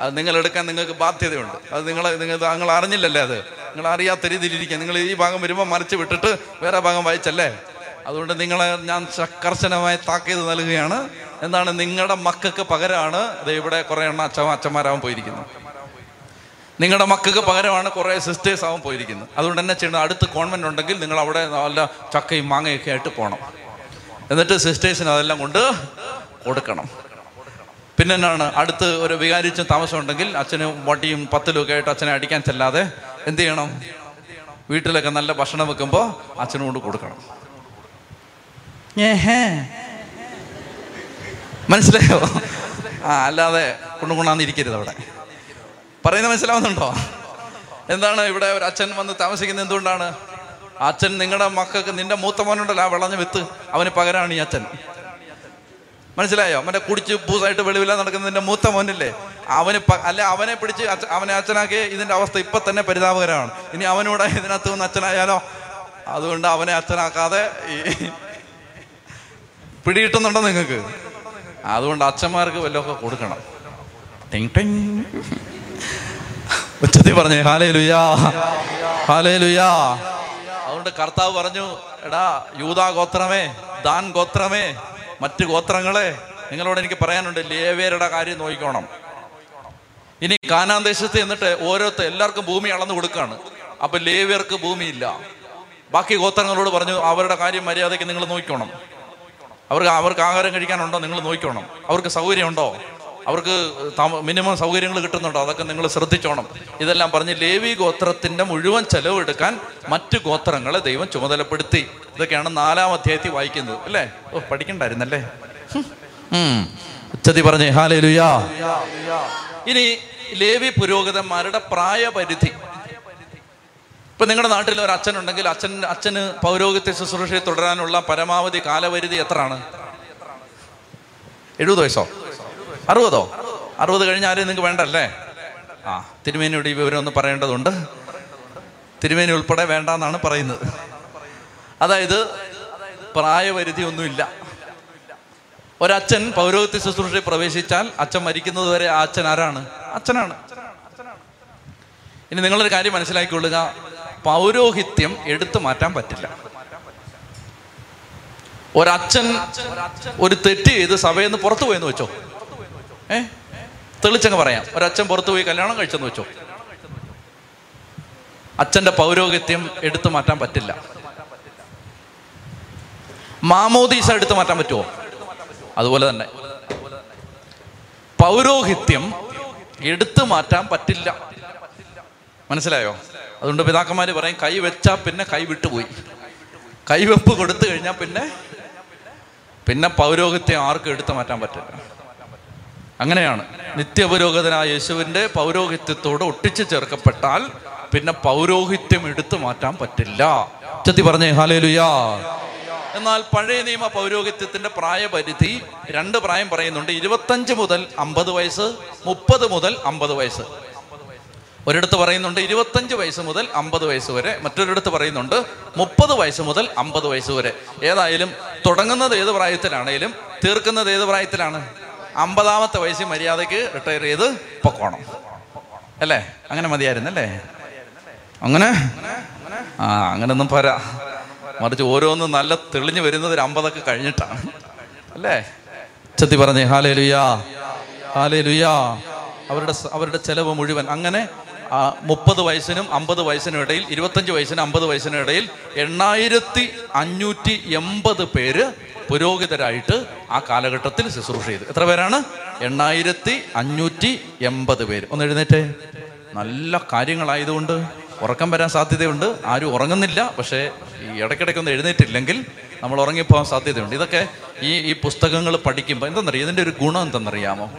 അത് നിങ്ങൾ എടുക്കാൻ നിങ്ങൾക്ക് ബാധ്യതയുണ്ട്. അത് നിങ്ങൾ നിങ്ങൾ നിങ്ങൾ അറിഞ്ഞില്ലല്ലേ അത്? നിങ്ങൾ അറിയാത്ത രീതിയിലിരിക്കുക നിങ്ങൾ ഈ ഭാഗം വരുമ്പോൾ മറിച്ച് വിട്ടിട്ട് വേറെ ഭാഗം വായിച്ചല്ലേ? അതുകൊണ്ട് നിങ്ങളെ ഞാൻ കർശനമായി താക്കീത് നൽകുകയാണ്. എന്താണ് നിങ്ങളുടെ മക്കൾക്ക് പകരമാണ് ദേ ഇവിടെ കുറേ എണ്ണ അച്ഛ അച്ഛന്മാരാവാൻ പോയിരിക്കുന്നത് നിങ്ങളുടെ മക്കൾക്ക് പകരമാണ് കുറേ സിസ്റ്റേഴ്സ് ആവും പോയിരിക്കുന്നത് അതുകൊണ്ട് തന്നെ ചെയ്യണം അടുത്ത് കോൺവെന്റ് ഉണ്ടെങ്കിൽ നിങ്ങൾ അവിടെ നല്ല ചക്കയും മാങ്ങയൊക്കെ ആയിട്ട് പോകണം എന്നിട്ട് സിസ്റ്റേഴ്സിന് അതെല്ലാം കൊണ്ട് കൊടുക്കണം. പിന്നെ എന്നാണ് അടുത്ത് ഒരു വികാരിച്ചും താമസം ഉണ്ടെങ്കിൽ അച്ഛനും വട്ടിയും പത്തിലും ഒക്കെ ആയിട്ട് അച്ഛനെ അടിക്കാൻ ചെല്ലാതെ എന്ത് ചെയ്യണം? വീട്ടിലൊക്കെ നല്ല ഭക്ഷണം വെക്കുമ്പോൾ അച്ഛനും കൊണ്ട് കൊടുക്കണം. മനസ്സിലായോ? ആ അല്ലാതെ കൊണ്ടുകൊണ്ടാന്നിരിക്കരുത് അവിടെ. പറയുന്നത് മനസ്സിലാവുന്നുണ്ടോ? എന്താണ് ഇവിടെ ഒരു അച്ഛൻ വന്ന് താമസിക്കുന്നത്? എന്തുകൊണ്ടാണ്? അച്ഛൻ നിങ്ങളുടെ മക്കൾക്ക് നിന്റെ മൂത്ത മോനുണ്ടല്ലോ ആ വിളഞ്ഞ വിത്ത് അവന് പകരമാണ് ഈ അച്ഛൻ. മനസ്സിലായോ? അവന്റെ കുടിച്ച് പൂസായിട്ട് വെളിവില്ല നടക്കുന്ന നിന്റെ മൂത്ത മോനില്ലേ? അവന് അല്ലെ അവനെ പിടിച്ച് അവനെ അച്ഛനാക്കി ഇതിന്റെ അവസ്ഥ ഇപ്പൊ തന്നെ പരിതാപകരമാണ്. ഇനി അവനൂടെ ഇതിനകത്ത് നിന്ന് അച്ഛനായാലോ? അതുകൊണ്ട് അവനെ അച്ഛനാക്കാതെ ഈ പിടികിട്ടുന്നുണ്ടോ നിങ്ങൾക്ക്? അതുകൊണ്ട് അച്ഛന്മാർക്ക് വല്ലതൊക്കെ കൊടുക്കണം. ടിങ് ടിങ്. ഉച്ചത്തിൽ പറഞ്ഞേ ഹാലേ ലുയാ ഹാലേ ലുയാ അതുകൊണ്ട് കർത്താവ് പറഞ്ഞു എടാ യൂതാ ഗോത്രമേ ദാൻ ഗോത്രമേ മറ്റു ഗോത്രങ്ങളെ നിങ്ങളോട് എനിക്ക് പറയാനുണ്ട് ലേവേരുടെ കാര്യം നോക്കിക്കോണം. ഇനി കാനാൻ ദേശത്ത് എന്നിട്ട് ഓരോരുത്തർ എല്ലാവർക്കും ഭൂമി അളന്നു കൊടുക്കാണ്. അപ്പൊ ലേവ്യർക്ക് ഭൂമിയില്ല. ബാക്കി ഗോത്രങ്ങളോട് പറഞ്ഞു അവരുടെ കാര്യം മര്യാദയ്ക്ക് നിങ്ങൾ നോക്കിക്കോണം. അവർക്ക് അവർക്ക് ആഹാരം കഴിക്കാനുണ്ടോ നിങ്ങൾ നോക്കിക്കോണം. അവർക്ക് സൗകര്യമുണ്ടോ? അവർക്ക് മിനിമം സൗകര്യങ്ങൾ കിട്ടുന്നുണ്ടോ? അതൊക്കെ നിങ്ങൾ ശ്രദ്ധിച്ചോണം. ഇതെല്ലാം പറഞ്ഞ് ലേവി ഗോത്രത്തിന്റെ മുഴുവൻ ചെലവെടുക്കാൻ മറ്റു ഗോത്രങ്ങളെ ദൈവം ചുമതലപ്പെടുത്തി. ഇതൊക്കെയാണ് നാലാം അധ്യായത്തിൽ വായിക്കുന്നത് അല്ലേ? ഓ പഠിക്കണ്ടായിരുന്നല്ലേ? ഉച്ചതി പറഞ്ഞേ ഹാലേ ലുയാ ഇനി ലേവി പുരോഹിതന്മാരുടെ പ്രായപരിധി. ഇപ്പൊ നിങ്ങളുടെ നാട്ടിൽ ഒരു അച്ഛനുണ്ടെങ്കിൽ അച്ഛൻ അച്ഛന് പൗരോഹിത്യ ശുശ്രൂഷയെ തുടരാനുള്ള പരമാവധി കാലപരിധി എത്രയാണ്? എഴുപത് വയസ്സോ? അറുപതോ? അറുപത് കഴിഞ്ഞ ആരെയും നിങ്ങൾക്ക് വേണ്ടല്ലേ? ആ തിരുമേനിയുടെ ഈ വിവരം ഒന്ന് പറയേണ്ടതുണ്ട്. തിരുമേനി ഉൾപ്പെടെ വേണ്ടെന്നാണ് പറയുന്നത്. അതായത് പ്രായപരിധി ഒന്നുമില്ല ഒരച്ഛൻ പൗരോഹിത്യ ശുശ്രൂഷയിൽ പ്രവേശിച്ചാൽ അച്ഛൻ മരിക്കുന്നത് വരെ ആ അച്ഛൻ ആരാണ്? അച്ഛനാണ്. ഇനി നിങ്ങളൊരു കാര്യം മനസ്സിലാക്കിക്കൊള്ളുക. പൗരോഹിത്യം എടുത്തു മാറ്റാൻ പറ്റില്ല. ഒരച്ഛൻ ഒരു തെറ്റ് ചെയ്ത് സഭയിൽ നിന്ന് പുറത്തു പോയെന്ന് വെച്ചോ? ഏ? തെളിച്ചങ്ങ് പറയാം. ഒരച്ഛൻ പുറത്തു പോയി കല്യാണം കഴിച്ചെന്ന് വെച്ചോ. അച്ഛന്റെ പൗരോഹിത്യം എടുത്തു മാറ്റാൻ പറ്റില്ല. മാമോദീസ എടുത്തു മാറ്റാൻ പറ്റുമോ അതുപോലെ തന്നെ. പൗരോഹിത്യം എടുത്തു മാറ്റാൻ പറ്റില്ല. മനസ്സിലായോ? അതുകൊണ്ട് പിതാക്കന്മാര് പറയും കൈ വെച്ചാ പിന്നെ കൈ വിട്ടുപോയി. കൈവെപ്പ് കൊടുത്തു കഴിഞ്ഞാൽ പിന്നെ പിന്നെ പൗരോഹിത്യം ആർക്കും എടുത്തു മാറ്റാൻ പറ്റില്ല. അങ്ങനെയാണ്. നിത്യപുരോഹിതനായ യേശുവിന്റെ പൗരോഹിത്യത്തോട് ഒട്ടിച്ചു ചേർക്കപ്പെട്ടാൽ പിന്നെ പൗരോഹിത്യം എടുത്തു മാറ്റാൻ പറ്റില്ല. ചത്തി പറഞ്ഞേ ഹാലേലുയാ എന്നാൽ പഴയ നിയമ പൗരോഹിത്യത്തിന്റെ പ്രായപരിധി രണ്ട് പ്രായം പറയുന്നുണ്ട്. ഇരുപത്തഞ്ച് മുതൽ അമ്പത് വയസ്സ് മുപ്പത് മുതൽ അമ്പത് വയസ്സ്. ഒരിടത്ത് പറയുന്നുണ്ട് ഇരുപത്തഞ്ച് വയസ്സ് മുതൽ അമ്പത് വയസ്സ് വരെ മറ്റൊരിടത്ത് പറയുന്നുണ്ട് മുപ്പത് വയസ്സ് മുതൽ അമ്പത് വയസ്സ് വരെ. ഏതായാലും തുടങ്ങുന്നത് ഏത് പ്രായത്തിലാണേലും തീർക്കുന്നത് ഏത് പ്രായത്തിലാണ്? അമ്പതാമത്തെ വയസ്സിൽ മര്യാദയ്ക്ക് റിട്ടയർ ചെയ്ത് പൊക്കോണം. അല്ലേ? അങ്ങനെ മതിയായിരുന്നല്ലേ അങ്ങനെ? ആ അങ്ങനെ ഒന്നും പോരാ. മറിച്ച് ഓരോന്നും നല്ല തെളിഞ്ഞു വരുന്നത് ഒരു അമ്പതൊക്കെ കഴിഞ്ഞിട്ടാണ്. അല്ലേ? ചെത്തി പറഞ്ഞേ ഹാലേ ലുയാ ഹാലേ ലുയാ അവരുടെ അവരുടെ ചെലവ് മുഴുവൻ അങ്ങനെ മുപ്പത് വയസ്സിനും അമ്പത് വയസ്സിനും ഇടയിൽ ഇരുപത്തഞ്ച് വയസ്സിനും അമ്പത് വയസ്സിനും ഇടയിൽ എണ്ണായിരത്തി അഞ്ഞൂറ്റി എൺപത് പേര് പുരോഹിതരായിട്ട് ആ കാലഘട്ടത്തിൽ ശുശ്രൂഷ ചെയ്തു. എത്ര പേരാണ്? എണ്ണായിരത്തി അഞ്ഞൂറ്റി എൺപത് പേര്. ഒന്ന് എഴുന്നേറ്റേ. നല്ല കാര്യങ്ങളായതുകൊണ്ട് ഉറക്കം വരാൻ സാധ്യതയുണ്ട്. ആരും ഉറങ്ങുന്നില്ല. പക്ഷേ ഈ ഇടയ്ക്കിടയ്ക്ക് ഒന്ന് എഴുന്നേറ്റില്ലെങ്കിൽ നമ്മൾ ഉറങ്ങിപ്പോകാൻ സാധ്യതയുണ്ട്. ഇതൊക്കെ ഈ ഈ പുസ്തകങ്ങൾ പഠിക്കുമ്പോൾ എന്തെന്നറിയാം? ഇതിന്റെ ഒരു ഗുണം എന്തെന്നറിയാമോ?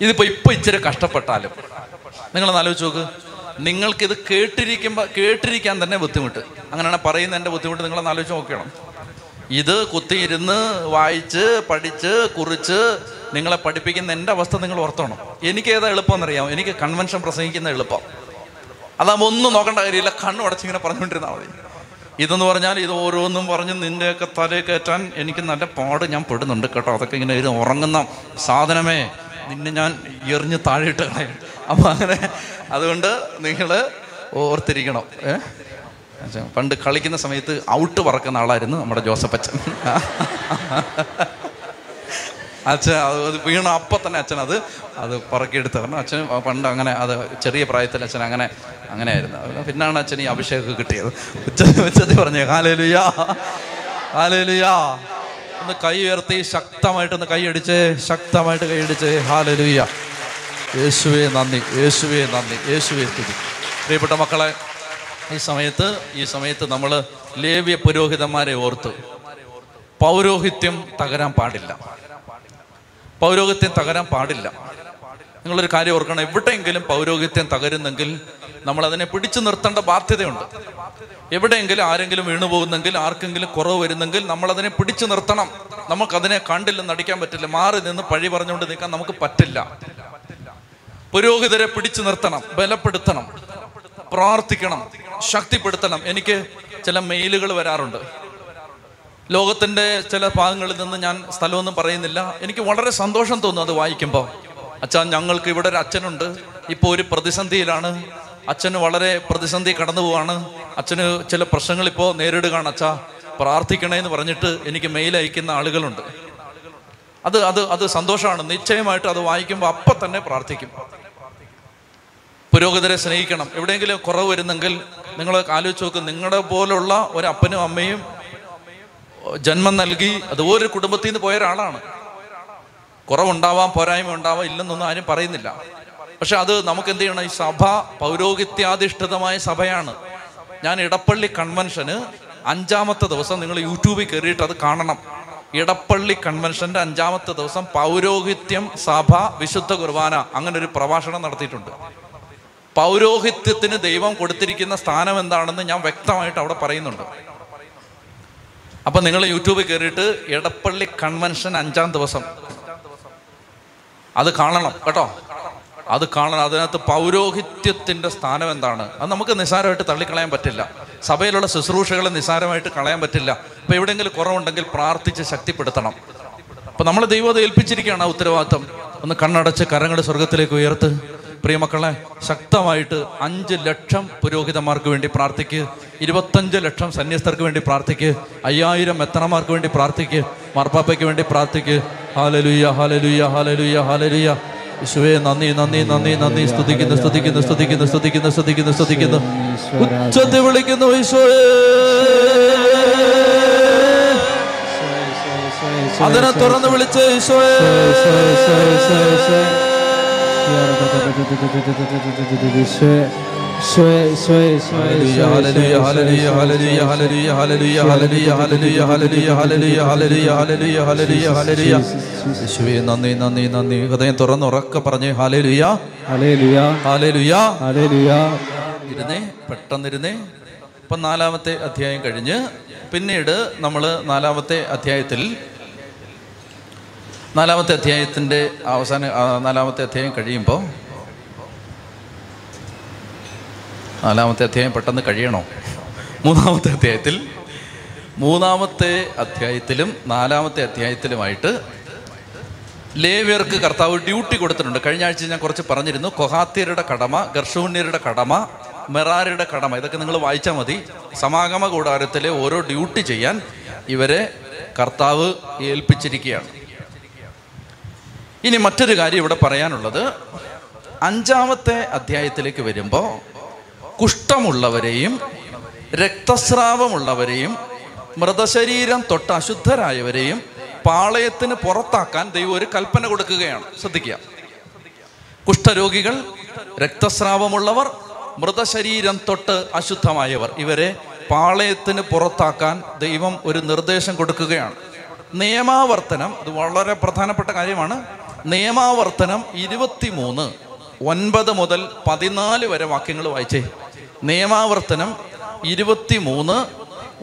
ഇതിപ്പോൾ ഇപ്പോൾ ഇച്ചിരി കഷ്ടപ്പെട്ടാലും. നിങ്ങളൊന്ന് ആലോചിച്ച് നോക്ക്. നിങ്ങൾക്കിത് കേട്ടിരിക്കുമ്പോൾ കേട്ടിരിക്കാൻ തന്നെ ബുദ്ധിമുട്ട്. അങ്ങനെയാണ് പറയുന്നതിന്റെ ബുദ്ധിമുട്ട് നിങ്ങളൊന്ന് ആലോചിച്ച് നോക്കണം. ഇത് കുത്തിയിരുന്ന് വായിച്ച് പഠിച്ച് കുറിച്ച് നിങ്ങളെ പഠിപ്പിക്കുന്ന എന്റെ അവസ്ഥ നിങ്ങൾ ഓർത്തോണം. എനിക്ക് ഏതാ എളുപ്പം അറിയാം എനിക്ക് കൺവെൻഷൻ പ്രസംഗിക്കുന്ന എളുപ്പം. അതാകുമ്പോൾ ഒന്നും നോക്കേണ്ട കാര്യമില്ല. കണ്ണു അടച്ചിങ്ങനെ പറഞ്ഞുകൊണ്ടിരുന്നാൽ മതി. ഇതെന്ന് പറഞ്ഞാൽ ഇത് ഓരോന്നും പറഞ്ഞ് നിന്റെയൊക്കെ തലയിൽ കയറ്റാൻ എനിക്ക് നല്ല പാട് ഞാൻ പെടുന്നുണ്ട് കേട്ടോ. അതൊക്കെ ഇങ്ങനെ ഇത് ഉറങ്ങുന്ന സാധനമേ. നിന്നെ ഞാൻ എറിഞ്ഞ് താഴെയിട്ട് കളയും. അപ്പം അങ്ങനെ അതുകൊണ്ട് നിങ്ങൾ ഓർത്തിരിക്കണം. ഏ? അച്ഛാ, പണ്ട് കളിക്കുന്ന സമയത്ത് ഔട്ട് പറക്കുന്ന ആളായിരുന്നു നമ്മുടെ ജോസഫ് അച്ഛൻ. അച്ഛൻ അത് വീണ അപ്പം തന്നെ അച്ഛൻ അത് അത് പറക്കിയെടുത്ത് കാരണം അച്ഛൻ പണ്ട് അങ്ങനെ അത് ചെറിയ പ്രായത്തിൽ അച്ഛൻ അങ്ങനെ അങ്ങനെയായിരുന്നു. അത് പിന്നാണ് അച്ഛൻ ഈ അഭിഷേകം കിട്ടിയത്. ഉച്ച ഉച്ചത്തിൽ പറഞ്ഞു ഹാലേലുയാ ഹാലേലുയാ. ഒന്ന് കൈ ഉയർത്തി ശക്തമായിട്ടൊന്ന് കൈയടിച്ച് ശക്തമായിട്ട് കൈയടിച്ച് ഹാലലുയ്യ യേശുവേ നന്ദി യേശുവേ നന്ദി യേശുവേ സ്തുതി. പ്രിയപ്പെട്ട മക്കളെ ഈ സമയത്ത് ഈ സമയത്ത് നമ്മൾ ലേവ്യ പുരോഹിതന്മാരെ ഓർത്ത്. പൗരോഹിത്യം തകരാൻ പാടില്ല. പൗരോഹിത്യം തകരാൻ പാടില്ല. നിങ്ങളൊരു കാര്യം ഓർക്കണം എവിടെയെങ്കിലും പൗരോഹിത്യം തകരുന്നെങ്കിൽ നമ്മൾ അതിനെ പിടിച്ചു നിർത്തേണ്ട ബാധ്യതയുണ്ട്. എവിടെയെങ്കിലും ആരെങ്കിലും വീണു പോകുന്നെങ്കിൽ ആർക്കെങ്കിലും കുറവ് വരുന്നെങ്കിൽ നമ്മൾ അതിനെ പിടിച്ചു നിർത്തണം. നമുക്കതിനെ കണ്ടില്ലെന്ന് അടിക്കാൻ പറ്റില്ല. മാറി നിന്ന് പഴി പറഞ്ഞുകൊണ്ട് നിൽക്കാൻ നമുക്ക് പറ്റില്ല. പുരോഹിതരെ പിടിച്ചു നിർത്തണം ബലപ്പെടുത്തണം. പ്രാർത്ഥിക്കണം ശക്തിപ്പെടുത്തണം. എനിക്ക് ചില മെയിലുകൾ വരാറുണ്ട്. ലോകത്തിന്റെ ചില ഭാഗങ്ങളിൽ നിന്ന് ഞാൻ സ്ഥലമൊന്നും പറയുന്നില്ല. എനിക്ക് വളരെ സന്തോഷം തോന്നും അത് വായിക്കുമ്പോൾ. അച്ഛാ ഞങ്ങൾക്ക് ഇവിടെ ഒരു അച്ഛനുണ്ട്. ഇപ്പോൾ ഒരു പ്രതിസന്ധിയിലാണ്. അച്ഛന് വളരെ പ്രതിസന്ധി കടന്നു പോവാണ്. അച്ഛന് ചില പ്രശ്നങ്ങൾ ഇപ്പോൾ നേരിടുകയാണ്. അച്ഛാ പ്രാർത്ഥിക്കണേ എന്ന് പറഞ്ഞിട്ട് എനിക്ക് മെയിൽ അയക്കുന്ന ആളുകളുണ്ട്. അത് അത് അത് സന്തോഷമാണ്. നിശ്ചയമായിട്ട് അത് വായിക്കുമ്പോൾ അപ്പം തന്നെ പ്രാർത്ഥിക്കും. പുരോഗതിരെ സ്നേഹിക്കണം. എവിടെയെങ്കിലും കുറവ് വരുന്നെങ്കിൽ നിങ്ങൾ ആലോചിച്ച് നോക്ക്. നിങ്ങളുടെ പോലുള്ള ഒരു അപ്പനും അമ്മയും ജന്മം നൽകി അതുപോലെ കുടുംബത്തിൽ നിന്ന് പോയ ഒരാളാണ് കുറവുണ്ടാവാം പോരായ്മ ഉണ്ടാവാം ഇല്ലെന്നൊന്നും ആരും പറയുന്നില്ല. പക്ഷെ അത് നമുക്ക് എന്ത് ചെയ്യണം? ഈ സഭ പൗരോഹിത്യാധിഷ്ഠിതമായ സഭയാണ്. ഞാൻ ഇടപ്പള്ളി കൺവെൻഷന് അഞ്ചാമത്തെ ദിവസം നിങ്ങൾ യൂട്യൂബിൽ കയറിയിട്ട് അത് കാണണം. ഇടപ്പള്ളി കൺവെൻഷന്റെ അഞ്ചാമത്തെ ദിവസം പൗരോഹിത്യം സഭ വിശുദ്ധ കുർബാന അങ്ങനെ ഒരു പ്രഭാഷണം നടത്തിയിട്ടുണ്ട്. പൗരോഹിത്യത്തിന് ദൈവം കൊടുത്തിരിക്കുന്ന സ്ഥാനം എന്താണെന്ന് ഞാൻ വ്യക്തമായിട്ട് അവിടെ പറയുന്നുണ്ട്. അപ്പൊ നിങ്ങൾ യൂട്യൂബിൽ കയറിയിട്ട് എടപ്പള്ളി കൺവെൻഷൻ അഞ്ചാം ദിവസം. അത് കാണണം കേട്ടോ. അത് കാണണം. അതിനകത്ത് പൗരോഹിത്യത്തിന്റെ സ്ഥാനം എന്താണ്? അത് നമുക്ക് നിസാരമായിട്ട് തള്ളിക്കളയാൻ പറ്റില്ല. സഭയിലുള്ള ശുശ്രൂഷകളെ നിസാരമായിട്ട് കളയാൻ പറ്റില്ല. അപ്പൊ എവിടെയെങ്കിലും കുറവുണ്ടെങ്കിൽ പ്രാർത്ഥിച്ച് ശക്തിപ്പെടുത്തണം. അപ്പൊ നമ്മൾ ദൈവത്തെ ഏൽപ്പിച്ചിരിക്കുകയാണ് ആ ഒന്ന് കണ്ണടച്ച് കരങ്ങൾ സ്വർഗത്തിലേക്ക് ഉയർത്ത്. പ്രിയമക്കളെ ശക്തമായിട്ട് അഞ്ച് ലക്ഷം പുരോഹിതന്മാർക്ക് വേണ്ടി പ്രാർത്ഥിക്ക്. ഇരുപത്തഞ്ച് ലക്ഷം സന്യസ്തർക്ക് വേണ്ടി പ്രാർത്ഥിക്ക്. അയ്യായിരം എത്തണമാർക്ക് വേണ്ടി പ്രാർത്ഥിക്ക്. മാർപ്പാപ്പയ്ക്ക് വേണ്ടി പ്രാർത്ഥിക്ക്. ഹാലലുയ്യ ഹാലലുയ്യ ഹാലലുയ്യ ഹാലലുയ്യ ഈശോയെ നന്ദി നന്ദി നന്ദി നന്ദി. സ്തുതിക്കുന്നു സ്തുതിക്കുന്നു സ്തുതിക്കുന്നു സ്തുതിക്കുന്നു സ്തുതിക്കുന്നു സ്തുതിക്കുന്നു. ഉച്ചത്തിൽ വിളിക്കുന്നു അതിനെ തുറന്ന് വിളിച്ച നന്ദി നന്ദി നന്ദി ഹൃദയം തുറന്ന് ഉറക്കെ പറഞ്ഞ് ഇരുന്നേ പെട്ടെന്നിരുന്നേ ഇപ്പം നാലാമത്തെ അധ്യായം കഴിഞ്ഞ് പിന്നീട് നമ്മൾ നാലാമത്തെ അധ്യായത്തിൽ നാലാമത്തെ അധ്യായത്തിന്റെ അവസാന നാലാമത്തെ അധ്യായം കഴിയുമ്പോൾ നാലാമത്തെ അധ്യായം പെട്ടെന്ന് കഴിയണോ? മൂന്നാമത്തെ അധ്യായത്തിൽ മൂന്നാമത്തെ അധ്യായത്തിലും നാലാമത്തെ അധ്യായത്തിലുമായിട്ട് ലേവ്യർക്ക് കർത്താവ് ഡ്യൂട്ടി കൊടുത്തിട്ടുണ്ട്. കഴിഞ്ഞ ആഴ്ച ഞാൻ കുറച്ച് പറഞ്ഞിരുന്നു. കൊഹാത്യരുടെ കടമ ഗർഷൂന്യരുടെ കടമ മെറാരുടെ കടമ ഇതൊക്കെ നിങ്ങൾ വായിച്ചാൽ മതി. സമാഗമ കൂടാരത്തിലെ ഓരോ ഡ്യൂട്ടി ചെയ്യാൻ ഇവരെ കർത്താവ് ഏൽപ്പിച്ചിരിക്കുകയാണ്. ഇനി മറ്റൊരു കാര്യം ഇവിടെ പറയാനുള്ളത്. അഞ്ചാമത്തെ അധ്യായത്തിലേക്ക് വരുമ്പോൾ കുഷ്ഠമുള്ളവരെയും രക്തസ്രാവമുള്ളവരെയും മൃതശരീരം തൊട്ട് അശുദ്ധരായവരെയും പാളയത്തിന് പുറത്താക്കാൻ ദൈവം ഒരു കൽപ്പന കൊടുക്കുകയാണ്. ശ്രദ്ധിക്കുക. കുഷ്ഠരോഗികൾ രക്തസ്രാവമുള്ളവർ മൃതശരീരം തൊട്ട് അശുദ്ധമായവർ ഇവരെ പാളയത്തിന് പുറത്താക്കാൻ ദൈവം ഒരു നിർദ്ദേശം കൊടുക്കുകയാണ്. നിയമാവർത്തനം അത് വളരെ പ്രധാനപ്പെട്ട കാര്യമാണ്. നിയമാവർത്തനം ഇരുപത്തിമൂന്ന് ഒൻപത് മുതൽ പതിനാല് വരെ വാക്യങ്ങൾ വായിച്ചേ. നിയമാവർത്തനം ഇരുപത്തിമൂന്ന്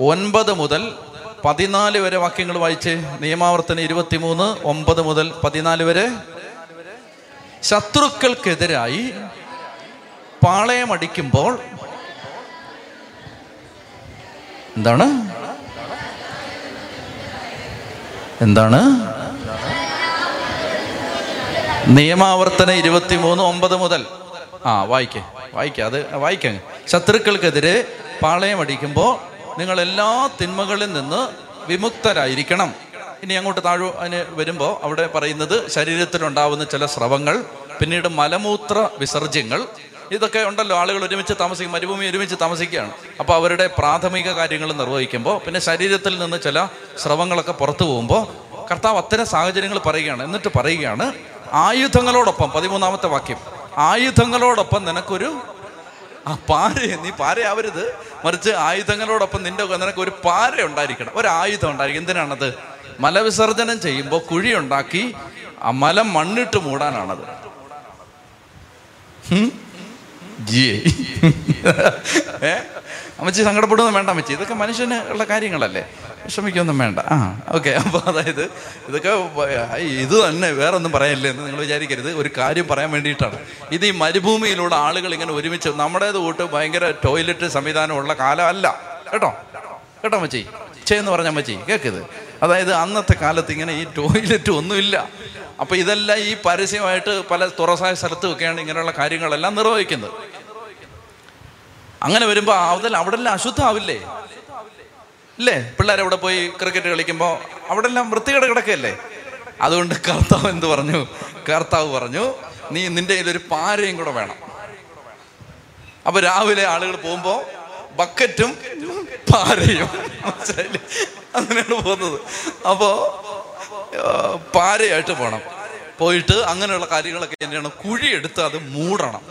ഒൻപത് മുതൽ പതിനാല് വരെ വാക്യങ്ങൾ വായിച്ചേ. നിയമാവർത്തനം ഇരുപത്തിമൂന്ന് ഒമ്പത് മുതൽ പതിനാല് വരെ. ശത്രുക്കൾക്കെതിരായി പാളയമടിക്കുമ്പോൾ എന്താണ്? എന്താണ്? നിയമാവർത്തന ഇരുപത്തിമൂന്ന് ഒമ്പത് മുതൽ. ആ വായിക്കേ വായിക്കേ അത് വായിക്കാം. ശത്രുക്കൾക്കെതിരെ പാളയമടിക്കുമ്പോൾ നിങ്ങൾ എല്ലാ തിന്മകളിൽ നിന്ന് വിമുക്തരായിരിക്കണം. ഇനി അങ്ങോട്ട് താഴെ അതിന് വരുമ്പോൾ അവിടെ പറയുന്നത് ശരീരത്തിലുണ്ടാവുന്ന ചില സ്രവങ്ങൾ പിന്നീട് മലമൂത്ര വിസർജ്യങ്ങൾ. ഇതൊക്കെ ഉണ്ടല്ലോ ആളുകൾ ഒരുമിച്ച് താമസിക്കും മരുഭൂമി ഒരുമിച്ച് താമസിക്കുകയാണ്. അപ്പോൾ അവരുടെ പ്രാഥമിക കാര്യങ്ങൾ നിർവഹിക്കുമ്പോൾ പിന്നെ ശരീരത്തിൽ നിന്ന് ചില സ്രവങ്ങളൊക്കെ പുറത്തു പോകുമ്പോൾ കർത്താവ് അത്തരം സാഹചര്യങ്ങൾ പറയുകയാണ്. എന്നിട്ട് പറയുകയാണ് ആയുധങ്ങളോടൊപ്പം പതിമൂന്നാമത്തെ വാക്യം ആയുധങ്ങളോടൊപ്പം നിനക്കൊരു ആ പാര നീ പാരയാവരുത്. മറിച്ച് ആയുധങ്ങളോടൊപ്പം നിന്റെ നിനക്ക് ഒരു പാര ഉണ്ടായിരിക്കണം. ഒരു ആയുധം ഉണ്ടായിരിക്കും എന്തിനാണത്? മലവിസർജനം ചെയ്യുമ്പോൾ കുഴി ഉണ്ടാക്കി ആ മലം മണ്ണിട്ട് മൂടാനാണത്. ഏ? അമ്മച്ചി സങ്കടപ്പെടുന്നു വേണ്ട അമ്മച്ചി. ഇതൊക്കെ മനുഷ്യന് ഉള്ള കാര്യങ്ങളല്ലേ? വിഷമിക്കൊന്നും വേണ്ട. ആ ഓക്കെ. അപ്പോൾ അതായത് ഇതൊക്കെ ഇത് തന്നെ വേറെ ഒന്നും പറയാനില്ല എന്ന് നിങ്ങൾ വിചാരിക്കരുത്. ഒരു കാര്യം പറയാൻ വേണ്ടിയിട്ടാണ്. ഇത് ഈ മരുഭൂമിയിലൂടെ ആളുകൾ ഇങ്ങനെ ഒരുമിച്ച് നമ്മുടേത് കൂട്ട് ഭയങ്കര ടോയ്ലറ്റ് സംവിധാനമുള്ള കാലമല്ല. കേട്ടോ? കേട്ടോ മച്ചി എന്ന് മച്ചി കേൾക്കരുത്. അതായത് അന്നത്തെ കാലത്ത് ഇങ്ങനെ ഈ ടോയ്ലറ്റ് ഒന്നുമില്ല. അപ്പോൾ ഇതെല്ലാം ഈ പരസ്യമായിട്ട് പല തുറസായ സ്ഥലത്തുമൊക്കെയാണ് ഇങ്ങനെയുള്ള കാര്യങ്ങളെല്ലാം നിർവഹിക്കുന്നത്. അങ്ങനെ വരുമ്പോൾ അതിൽ അവിടെ എല്ലാം അശുദ്ധമാവില്ലേ? ഇല്ലേ? പിള്ളേർ അവിടെ പോയി ക്രിക്കറ്റ് കളിക്കുമ്പോൾ അവിടെ എല്ലാം വൃത്തികേട് കിടക്കല്ലേ അതുകൊണ്ട് കർത്താവ് എന്ത് പറഞ്ഞു? കർത്താവ് പറഞ്ഞു നീ നിന്റെ ഒരു പാരയും കൂടെ വേണം. അപ്പൊ രാവിലെ ആളുകൾ പോകുമ്പോ ബക്കറ്റും പാരയും. അങ്ങനെയാണ് പോകുന്നത്. അപ്പോ പാരയായിട്ട് പോണം. പോയിട്ട് അങ്ങനെയുള്ള കാര്യങ്ങളൊക്കെ തന്നെയാണ് കുഴിയെടുത്ത് അത് മൂടണം.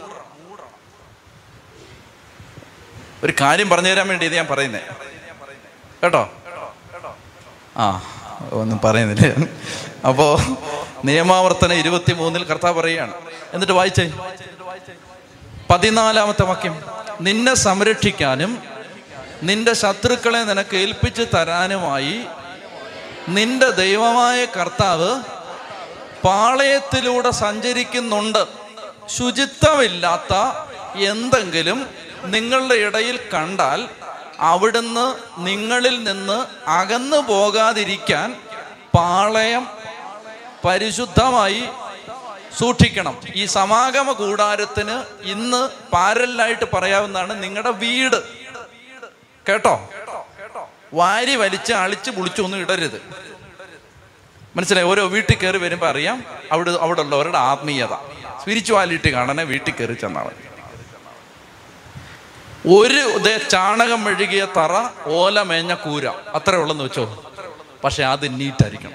ഒരു കാര്യം പറഞ്ഞു തരാൻ വേണ്ടി ഇത് ഞാൻ പറയുന്നേ. കേട്ടോ? ആ ഒന്നും പറയുന്നില്ല. അപ്പോ നിയമാവർത്തന ഇരുപത്തി മൂന്നിൽ കർത്താവ് പറയുകയാണ്. എന്നിട്ട് വായിച്ചേ. പതിനാലാമത്തെ വാക്യം. നിന്നെ സംരക്ഷിക്കാനും നിന്റെ ശത്രുക്കളെ നിനക്ക് ഏൽപ്പിച്ചു തരാനുമായി നിന്റെ ദൈവമായ കർത്താവ് പാളയത്തിലൂടെ സഞ്ചരിക്കുന്നുണ്ട്. ശുചിത്വമില്ലാത്ത എന്തെങ്കിലും നിങ്ങളുടെ ഇടയിൽ കണ്ടാൽ അവിടുന്ന് നിങ്ങളിൽ നിന്ന് അകന്നു പോകാതിരിക്കാൻ പാളയം പരിശുദ്ധമായി സൂക്ഷിക്കണം. ഈ സമാഗമ കൂടാരത്തിന് ഇന്ന് പാരലായിട്ട് പറയാവുന്നതാണ് നിങ്ങളുടെ വീട്. കേട്ടോ? വാരി വലിച്ച് അളിച്ച് പുളിച്ചൊന്നും ഇടരുത്. മനസ്സിലായി? ഓരോ വീട്ടിൽ കയറി വരുമ്പോൾ അറിയാം അവിടെ അവിടെ ഉള്ളവരുടെ ആത്മീയത. സ്പിരിച്വാലിറ്റി കാണാനേ വീട്ടിൽ കയറി ചെന്നാൽ ഒരു ചാണകം മെഴുകിയ തറ ഓല മേഞ്ഞ കൂര. അത്രേ ഉള്ളെന്ന് വെച്ചോ? പക്ഷെ അത് നീറ്റായിരിക്കണം.